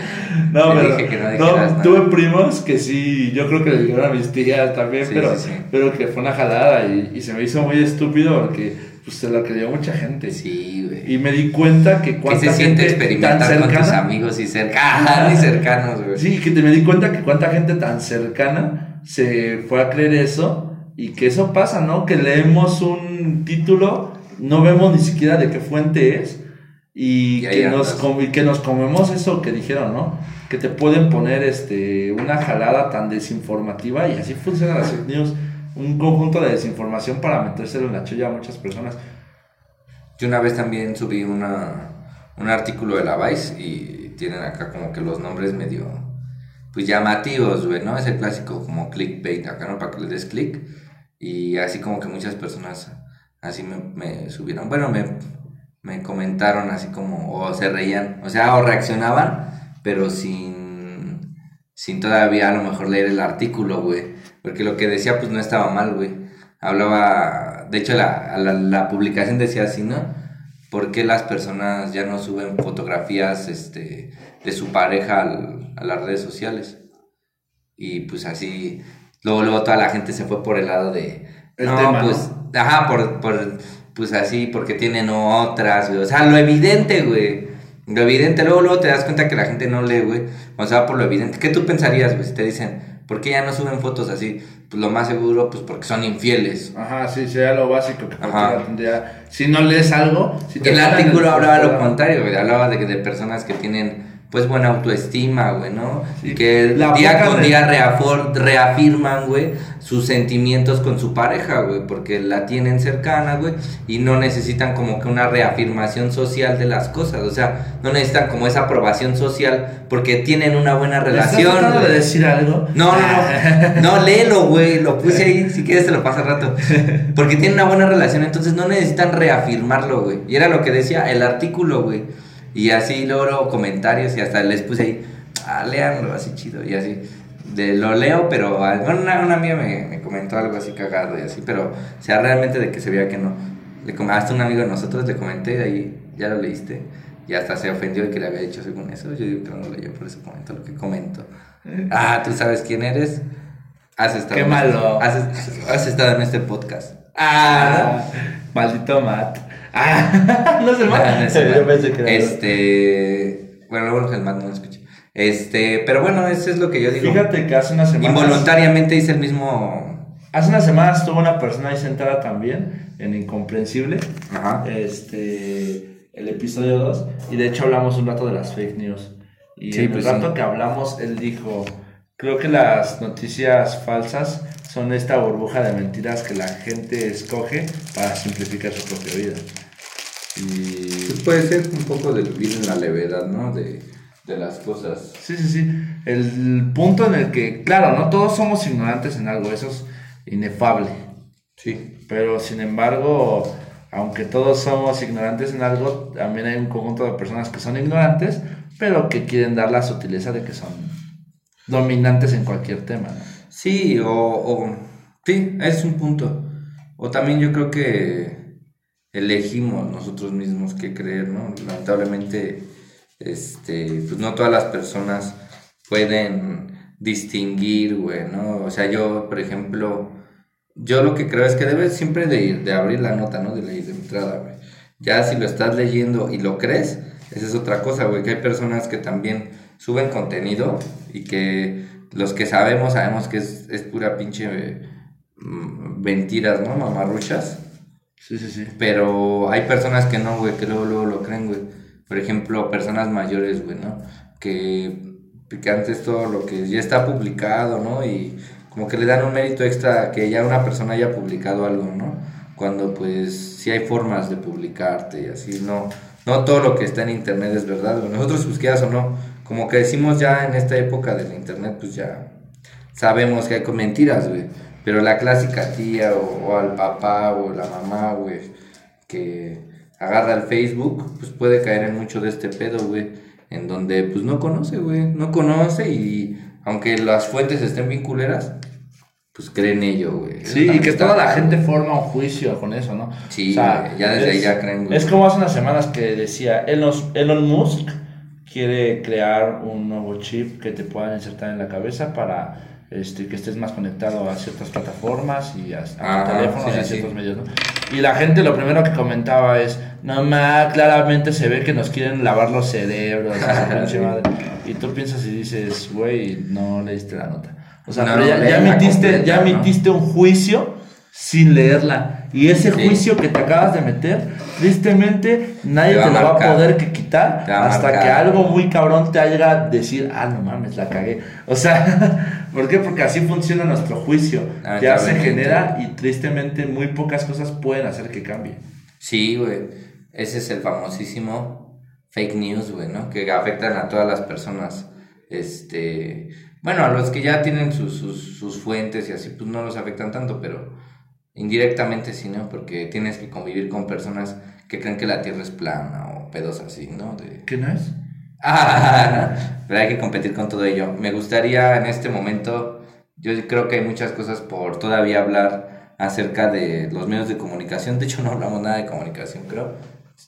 No, pero dije que no dijeras tuve primos que sí, yo creo que le dijeron a mis tías también, Sí, pero, pero que fue una jalada y, y se me hizo muy estúpido porque pues, se lo creyó mucha gente. Sí, güey. Y me di cuenta que ¿Qué cuánta se siente gente tan experimentar con tus cercana. amigos y cercanos y cercanos, güey? Sí, que te me di cuenta que cuánta gente tan cercana se fue a creer eso y que eso pasa, ¿no? Que leemos un título, no vemos ni siquiera de qué fuente es y, Y que, nos, com- y que nos comemos eso que dijeron, ¿no? Que te pueden poner este, una jalada tan desinformativa y así funciona las news, un conjunto de desinformación para metérselo en la chulla a muchas personas. Yo una vez también subí una, un artículo de la Vice y tienen acá como que los nombres medio, pues llamativos, güey, ¿no? Es el clásico como clickbait acá, ¿no? Para que le des click. Y así como que muchas personas así me, me subieron, bueno, me, me comentaron así como, o se reían, o sea, o reaccionaban, pero sin, sin todavía a lo mejor leer el artículo, güey. Porque lo que decía, pues no estaba mal, güey. Hablaba, de hecho, la, la, la publicación decía así, ¿no? ¿Por qué las personas ya no suben fotografías este, de su pareja al- a las redes sociales? Y pues así, luego, luego toda la gente se fue por el lado de... El no, tema, pues, ajá, por, por, pues así, porque tienen otras, güey. O sea, lo evidente, güey. Lo evidente, luego, luego te das cuenta que la gente no lee, güey. O sea, por lo evidente. ¿Qué tú pensarías, güey, si te dicen, ¿por qué ya no suben fotos así? Pues lo más seguro, pues porque son infieles. Ajá, sí, sería lo básico que Ajá. Si no lees algo, si el ponen artículo el- hablaba lo contrario, güey. Hablaba de, de personas que tienen, pues, buena autoestima, güey, ¿no? Sí. Y que La día con día reafirman, güey, sus sentimientos con su pareja, güey, porque la tienen cercana, güey, y no necesitan como que una reafirmación social de las cosas, o sea, no necesitan como esa aprobación social porque tienen una buena ¿Me estás relación. tratando de decir algo? No, no, no. No, léelo, güey. Lo puse ahí. Si quieres, te lo pasa rato. Porque tienen una buena relación, entonces no necesitan reafirmarlo, güey. Y era lo que decía el artículo, güey. Y así luego comentarios y hasta les puse ahí. Ah, léanlo, así chido. Y así. De, lo leo, pero ah, bueno, una, una amiga me, me comentó algo así cagado y así, pero o sea, realmente de que se veía que no. Le hasta un amigo de nosotros le comenté ahí, ya lo leíste, y hasta se ofendió de que le había dicho según eso. Yo digo que no lo leyó, por eso comento lo que comento. Ah, tú sabes quién eres. Has estado Qué en malo. Este, has, has estado en este podcast. Ah, maldito Matt. Ah, no es el. Ah, no es el Yo pensé que era Este. Bueno, bueno, el Matt no lo escuché. Este, pero bueno, eso es lo que yo digo. Fíjate que hace unas semanas. Involuntariamente hice el mismo. Hace unas semanas estuvo una persona ahí sentada también, en Incomprensible. Ajá. Este. El episodio 2. Y de hecho hablamos un rato de las fake news. Y Sí, en pues el rato sí. que hablamos, él dijo. Creo que las noticias falsas son esta burbuja de mentiras que la gente escoge para simplificar su propia vida. Y puede ser un poco de vivir en la levedad, ¿no? De, de las cosas. Sí, sí, sí. El punto en el que, claro, no todos somos ignorantes en algo, eso es inefable. Sí. Pero sin embargo, aunque todos somos ignorantes en algo, también hay un conjunto de personas que son ignorantes, pero que quieren dar la sutileza de que son dominantes en cualquier tema. ¿no? Sí, o, o- sí, es un punto. O también yo creo que elegimos nosotros mismos qué creer, ¿no? Lamentablemente, este, pues no todas las personas pueden distinguir, güey, ¿no? O sea, yo, por ejemplo, yo lo que creo es que debes siempre de, ir- de abrir la nota, ¿no? De leer de entrada, güey. Ya si lo estás leyendo y lo crees, esa es otra cosa, güey, que hay personas que también suben contenido y que los que sabemos, sabemos que es, pura pinche mm, mentiras, ¿no? Mamarruchas. Sí, sí, sí. Pero hay personas que no, güey, que luego, luego lo creen, güey. Por ejemplo, personas mayores, güey, ¿no? Que, que antes todo lo que ya está publicado, ¿no? Y como que le dan un mérito extra que ya una persona haya publicado algo, ¿no? Cuando pues sí hay formas de publicarte y así, no, no todo lo que está en internet es verdad, güey. Nosotros, pues quieras o no, como que decimos ya en esta época del internet, pues ya sabemos que hay mentiras, güey. Pero la clásica tía o, o al papá o la mamá, güey, que agarra el Facebook, pues puede caer en mucho de este pedo, güey. En donde, pues no conoce, güey. No conoce y aunque las fuentes estén bien culeras, pues cree en ello, güey. Sí, y que toda la gente forma un juicio con eso, ¿no? Sí, ya desde ahí es- ya creen, güey. Es como hace unas semanas que decía Elon, Elon Musk quiere crear un nuevo chip que te puedan insertar en la cabeza para este, que estés más conectado a ciertas plataformas y a, a tu teléfono sí, y a ciertos sí. medios, ¿no? Y la gente lo primero que comentaba es, no ma, claramente se ve que nos quieren lavar los cerebros, madre". y tú piensas y dices, güey, no leíste la nota. O sea, No, pero ya, ya emitiste, completa, ya ¿no? emitiste un juicio sin leerla. Y ese Sí. juicio que te acabas de meter, tristemente nadie Te va a lo va a poder quitar va hasta marcar. que algo muy cabrón te haga decir, ah, no mames, la cagué. O sea, ¿por qué? Porque así funciona nuestro juicio. Ya se genera y tristemente muy pocas cosas pueden hacer que cambie. Sí, güey. Ese es el famosísimo fake news, güey, ¿no? Que afectan a todas las personas. Este. Bueno, a los que ya tienen sus, sus, sus fuentes y así, pues no los afectan tanto, pero indirectamente sí, ¿no? Porque tienes que convivir con personas que creen que la tierra es plana o pedos así, ¿no? De... ¿Qué no es? Ah, pero hay que competir con todo ello. Me gustaría en este momento, yo creo que hay muchas cosas por todavía hablar acerca de los medios de comunicación. De hecho, no hablamos nada de comunicación, creo.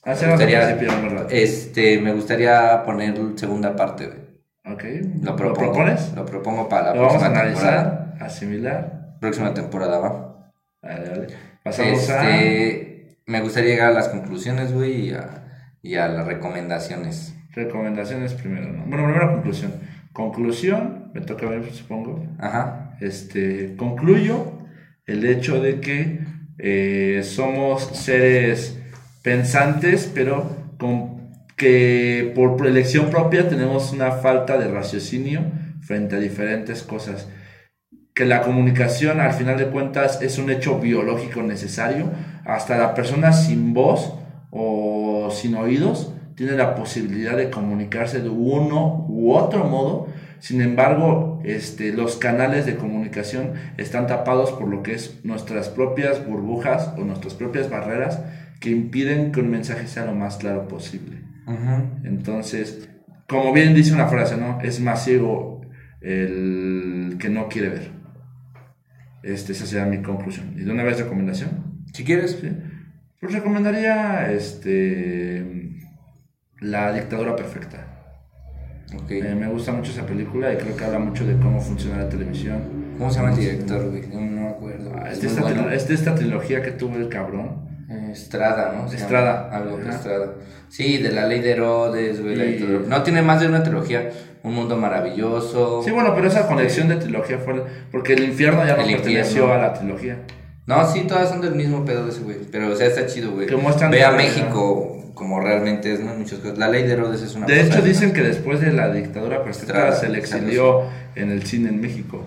Me Hacemos al gustaría, este, me gustaría poner segunda parte. Ok. Lo, propongo, propones? Lo propongo para la Lo vamos a próxima temporada. analizar, asimilar. Próxima temporada, va. Vale, vale. Pasamos Este, me gustaría llegar a las conclusiones, güey, y a, y a las recomendaciones. a recomendaciones primero, ¿no? Bueno, primero conclusión. Conclusión, me toca ver, supongo. Ajá. Este, concluyo el hecho de que eh, somos seres pensantes, pero con, que por elección propia tenemos una falta de raciocinio frente a diferentes cosas. Que la comunicación, al final de cuentas, es un hecho biológico necesario. Hasta la persona sin voz o sin oídos tiene la posibilidad de comunicarse de uno u otro modo. Sin embargo, este, los canales de comunicación están tapados por lo que es nuestras propias burbujas o nuestras propias barreras que impiden que un mensaje sea lo más claro posible. Entonces, como bien dice una frase, ¿no? Es más ciego el que no quiere ver. Este, esa sería mi conclusión. ¿Y de una vez recomendación? Si quieres. Sí. Pues recomendaría este, La dictadura perfecta. Ok. Eh, me gusta mucho esa película y creo que habla mucho de cómo funciona la televisión. ¿Cómo se llama el director, güey? No, no me acuerdo. Ah, Es de, esta, bueno. trilo- es de esta trilogía que tuvo el cabrón. Eh, Estrada, ¿no? Se Estrada. llama Algo de. Estrada. Sí, de la ley de Herodes, güey. Y-. No tiene más de una trilogía. Un mundo maravilloso. Sí, bueno, pero esa conexión de trilogía fue... Porque el infierno ya no El perteneció infierno. a la trilogía. No, sí, todas son del mismo pedo de ese güey. Pero, o sea, está chido, güey. Que muestran Ve a México como realmente es, ¿no? Muchas cosas. La ley de Herodes es una De hecho, dicen ¿no? que después de la dictadura perfecta Estrada, se le exilió en el cine en México.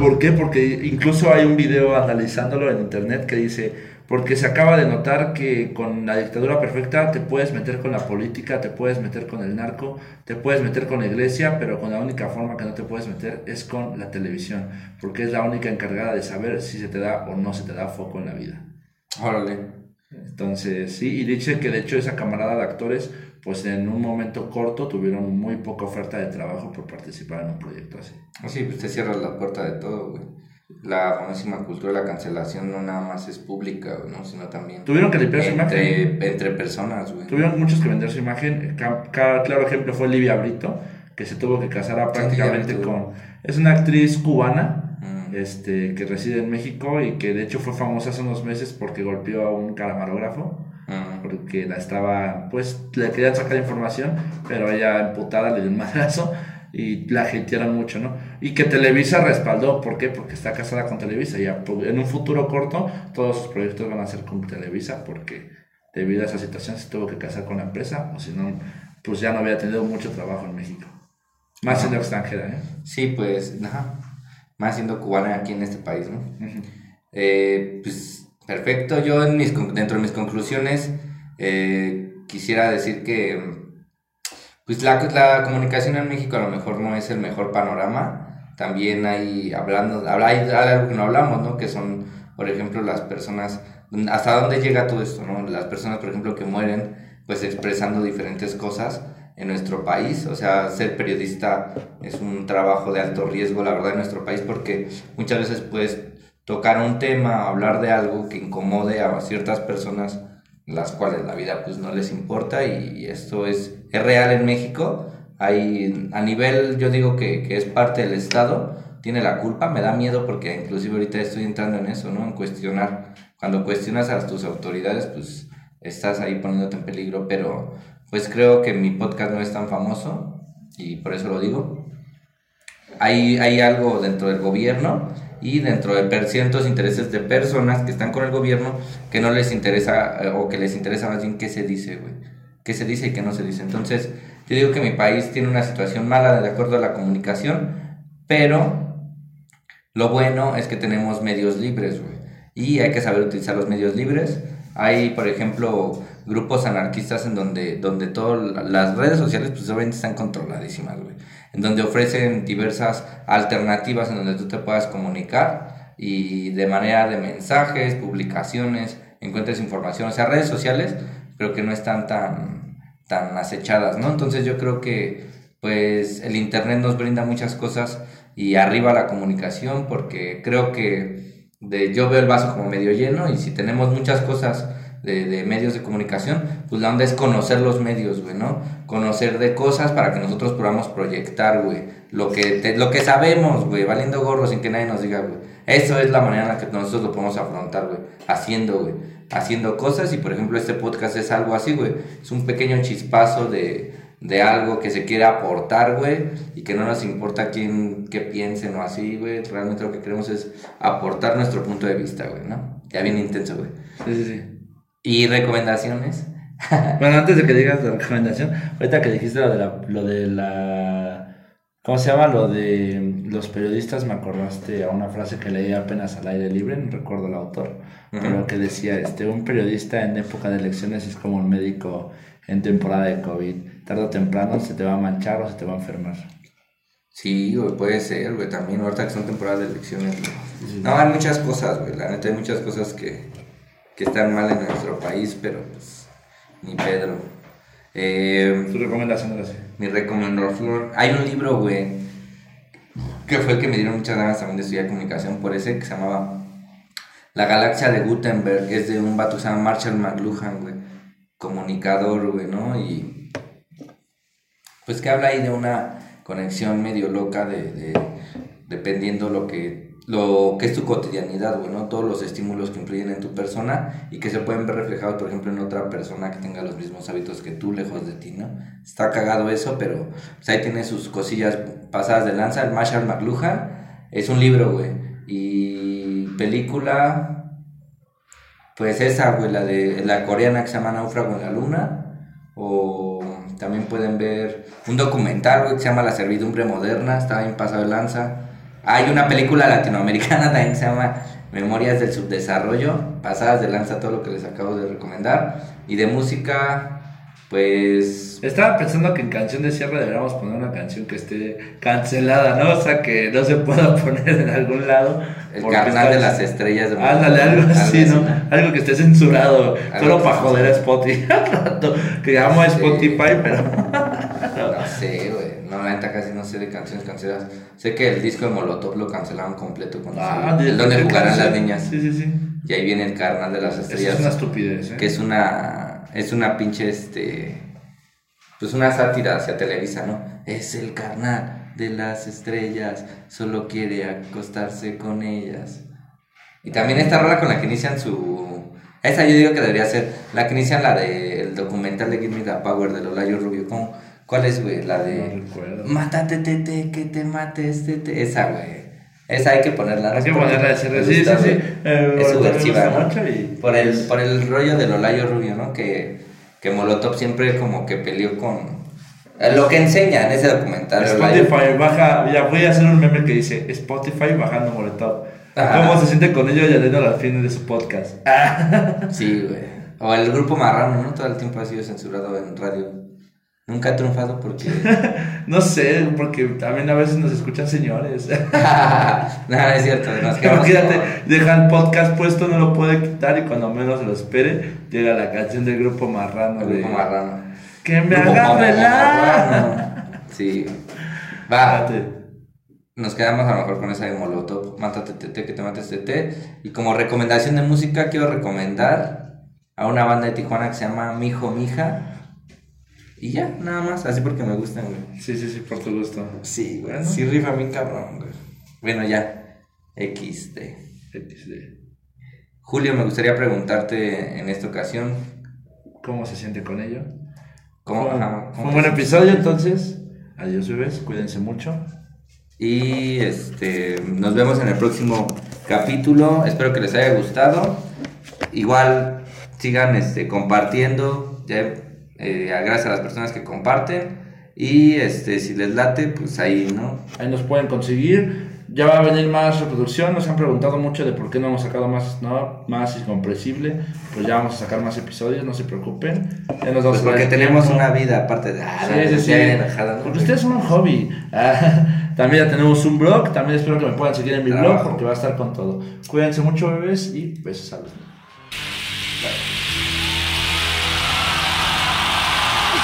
¿Por qué? Porque incluso hay un video analizándolo en internet que dice, porque se acaba de notar que con la dictadura perfecta te puedes meter con la política, te puedes meter con el narco, te puedes meter con la iglesia, pero con la única forma que no te puedes meter es con la televisión, porque es la única encargada de saber si se te da o no se te da foco en la vida. Órale. Entonces, sí, y dice que de hecho esa camarada de actores, pues en un momento corto tuvieron muy poca oferta de trabajo por participar en un proyecto así. Sí, pues te cierras la puerta de todo, güey. La famosísima cultura de la cancelación no nada más es pública, ¿no? Sino también Tuvieron que limpiar su imagen. entre, personas, güey. Tuvieron muchos que vender su imagen. Ca- ca- claro ejemplo fue Livia Brito, que se tuvo que casar prácticamente con... Es una actriz cubana Mm. este, que reside en México y que de hecho fue famosa hace unos meses porque golpeó a un camarógrafo. Mm. porque la estaba, pues le querían sacar información, pero ella emputada le dio un madrazo y la hatearon mucho, ¿no? Y que Televisa respaldó, ¿por qué? Porque está casada con Televisa y a- en un futuro corto todos sus proyectos van a ser con Televisa porque debido a esa situación se tuvo que casar con la empresa o si no, pues ya no había tenido mucho trabajo en México. Más siendo extranjera, ¿eh? Sí, pues, ajá. Más siendo cubana aquí en este país, ¿no? Eh, pues perfecto, yo en mis, dentro de mis conclusiones eh, quisiera decir que pues la, la comunicación en México a lo mejor no es el mejor panorama, también hay, hablando, habla- hay, hay algo que no hablamos, ¿no? Que son, por ejemplo, las personas, hasta dónde llega todo esto, ¿no? Las personas, por ejemplo, que mueren pues expresando diferentes cosas en nuestro país, o sea, ser periodista es un trabajo de alto riesgo, la verdad, en nuestro país, porque muchas veces puedes tocar un tema, hablar de algo que incomode a ciertas personas, las cuales la vida pues no les importa y esto es, es real en México. Hay, a nivel, yo digo que, que es parte del Estado, tiene la culpa, me da miedo porque inclusive ahorita estoy entrando en eso, ¿no? En cuestionar. Cuando cuestionas a tus autoridades, pues estás ahí poniéndote en peligro, pero pues creo que mi podcast no es tan famoso y por eso lo digo. Hay, hay algo dentro del gobierno y dentro de per- intereses de personas que están con el gobierno que no les interesa eh, o que les interesa más bien qué se dice, güey. Qué se dice y qué no se dice. Entonces, yo digo que mi país tiene una situación mala de acuerdo a la comunicación, pero lo bueno es que tenemos medios libres, güey. Y hay que saber utilizar los medios libres. Hay, por ejemplo, grupos anarquistas en donde, donde todas las redes sociales, pues obviamente están controladísimas, güey. En donde ofrecen diversas alternativas en donde tú te puedas comunicar y de manera de mensajes, publicaciones, encuentres información. O sea, redes sociales, pero que no están tan, tan acechadas, ¿no? Entonces yo creo que pues el internet nos brinda muchas cosas y arriba la comunicación porque creo que de, yo veo el vaso como medio lleno y si tenemos muchas cosas de, de, medios de comunicación, pues la onda es conocer los medios, güey, ¿no? Conocer de cosas para que nosotros podamos proyectar, güey, lo que, lo que sabemos, güey, valiendo gorro sin que nadie nos diga, güey. Eso es la manera en la que nosotros lo podemos afrontar, güey, haciendo, güey, haciendo cosas y por ejemplo este podcast es algo así, güey, es un pequeño chispazo de, de algo que se quiere aportar, güey, y que no nos importa quién, qué piensen o así, güey, realmente lo que queremos es aportar nuestro punto de vista, güey, ¿no? Ya bien intenso, güey. Sí, sí, sí. ¿Y recomendaciones? bueno, antes de que digas la recomendación, ahorita que dijiste lo de la, lo de la ¿cómo se llama? Lo de los periodistas, me acordaste a una frase que leí apenas al aire libre, no recuerdo el autor, pero que decía, este, un periodista en época de elecciones es como un médico en temporada de COVID, tarde o temprano se te va a manchar o se te va a enfermar. Sí, güey, puede ser, güey, también ahorita que son temporadas de elecciones, güey. No, hay muchas cosas, güey, la neta hay muchas cosas que, que están mal en nuestro país, pero pues ni Pedro. Eh, ¿Tu recomendación así? Mi recomendación. Hay un libro, güey, que fue el que me dieron muchas ganas también de estudiar comunicación por ese, que se llamaba La Galaxia de Gutenberg. Es de un vato que se llama Marshall McLuhan, güey. Comunicador, güey, ¿no? Y. Pues que habla ahí de una conexión medio loca de, de dependiendo lo que lo que es tu cotidianidad, güey, ¿no? Todos los estímulos que influyen en tu persona y que se pueden ver reflejados, por ejemplo, en otra persona que tenga los mismos hábitos que tú, lejos de ti, ¿no? Está cagado eso, pero pues, ahí tiene sus cosillas pasadas de lanza. El Marshall McLuhan es un libro, güey. Y película, pues esa, güey, la de la coreana que se llama Náufrago en la Luna. O también pueden ver un documental, que se llama La Servidumbre Moderna, está bien pasado de lanza. Hay una película latinoamericana también que se llama Memorias del Subdesarrollo, pasadas de lanza todo lo que les acabo de recomendar. Y de música, pues... Estaba pensando que en canción de cierre deberíamos poner una canción que esté cancelada, ¿no? O sea, que no se pueda poner en algún lado. El carnal de las estrellas. De Ándale, algo así, ¿no? Algo que esté censurado, solo para joder a Spotify. que amo a Spotify, pero... no sé, güey. No, la neta casi no sé de canciones canceladas. Sé que el disco de Molotov lo cancelaron completo cuando Ah, salió. de- de jugarán canción. las niñas. Sí, sí, sí. Y ahí viene el carnal de las Eso estrellas. es una estupidez, ¿eh? que es una es una pinche este pues una sátira hacia Televisa, ¿no? Es el carnal de las estrellas, solo quiere acostarse con ellas. Y también esta rola con la que inician su esa yo digo que debería ser la que inician la del documental de Give Me the Power de Lolayo Rubio. ¿Cómo? ¿Cuál es, güey? La de. Mátate, tete, que te mates, tete. Esa, güey. Esa hay que ponerla. Hay que ponerla Sí, sí, sí. Eh, es subversiva, ¿no? y- Por el, por el rollo de Lolayo Rubio, ¿no? Que, que Molotov siempre como que peleó con... eh, Lo que enseña en ese documental. Spotify baja, ya voy a hacer un meme que dice Spotify bajando Molotov. Ajá. ¿Cómo se siente con ello y leyendo al fin de su podcast? Sí, güey. O el grupo Marrano, ¿no? Todo el tiempo ha sido censurado en radio. Nunca ha triunfado porque... No sé, porque también a veces nos escuchan señores. no, no es cierto. Nos Imagínate, como- deja el podcast puesto, no lo puede quitar y cuando menos lo espere, llega la canción del grupo Marrano. El de- grupo Marrano. Que me. Marrano. Sí. Va. Nos quedamos a lo mejor con esa de Molotov, Mátate Tete, que te mates Tete. Y como recomendación de música, quiero recomendar a una banda de Tijuana que se llama Mijo Mija. Y ya, nada más, así porque me gustan, güey. Sí, sí, sí, por tu gusto. Sí, güey. Bueno. Sí, rifa bien cabrón, güey. Bueno, ya. XD. XD. Julio, me gustaría preguntarte en esta ocasión. ¿Cómo se siente con ello? ¿Cómo, ajá, un buen episodio, entonces. Adiós, bebés. Cuídense mucho. Y este, nos vemos en el próximo capítulo. Espero que les haya gustado. Igual sigan este, compartiendo. Ya, eh, gracias a las personas que comparten. Y este, si les late, pues ahí, ¿no? Ahí nos pueden conseguir. Ya va a venir más reproducción. Nos han preguntado mucho de por qué no hemos sacado más, no, más incomprensible. Pues ya vamos a sacar más episodios, no se preocupen. Ya nos vamos Pues a porque dar tenemos tiempo. una vida aparte de. Ah, Sí, sí, sí. enojada, ¿no? Porque ustedes son un hobby. Ah, también ya tenemos un blog. También espero que me puedan seguir en mi blog porque va a estar con todo. Cuídense mucho, bebés, y besos a los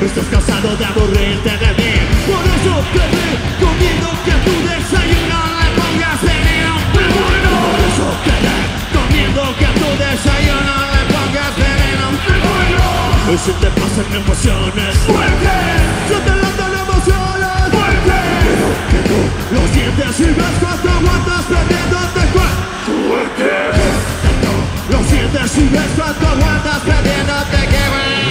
Estás cansado de aburrirte de mí. Por eso te recomiendo que tu desayuno le pongas en un bueno. Por eso te recomiendo que tu desayuno le pongas en un bueno. Y si te pasan emociones fuertes Se te lanzan emociones fuertes Pero que tú lo sientes y ves cuánto aguantas perdiéndote fuerte Lo sientes y ves cuánto aguantas perdiéndote que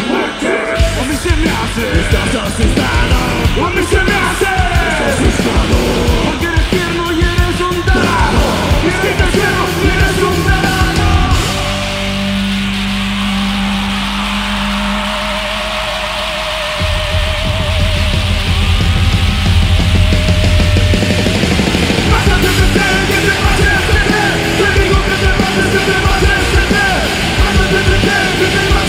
fuerte se me hace. Estás asustado. A mí se me hace. Estás asustado. Porque eres tierno y eres un tarado. Y es que te quiero y eres un verano. Pásate, vete, que te vayas, vete. Te digo que te vayas, que te vayas, vete. Pásate, vete, que te vayas.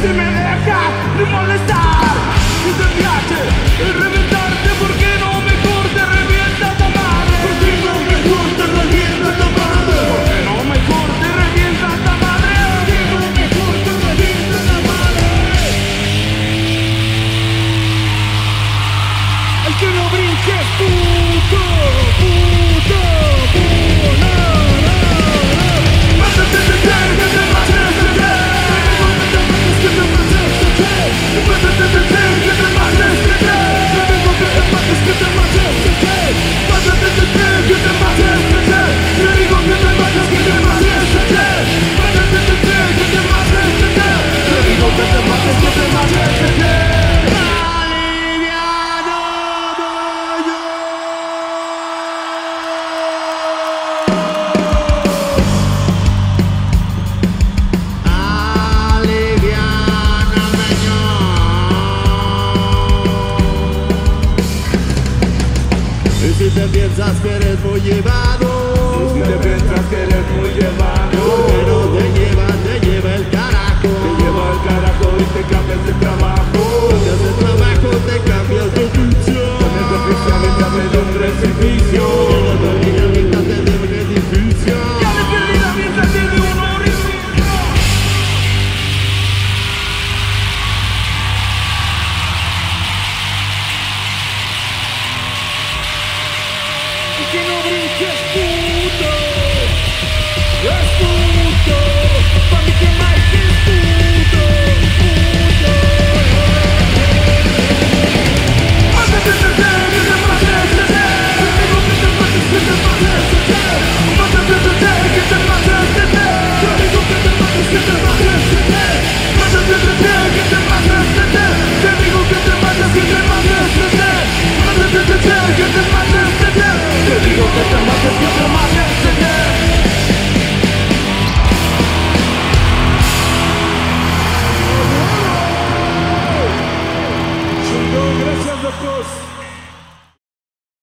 se merece,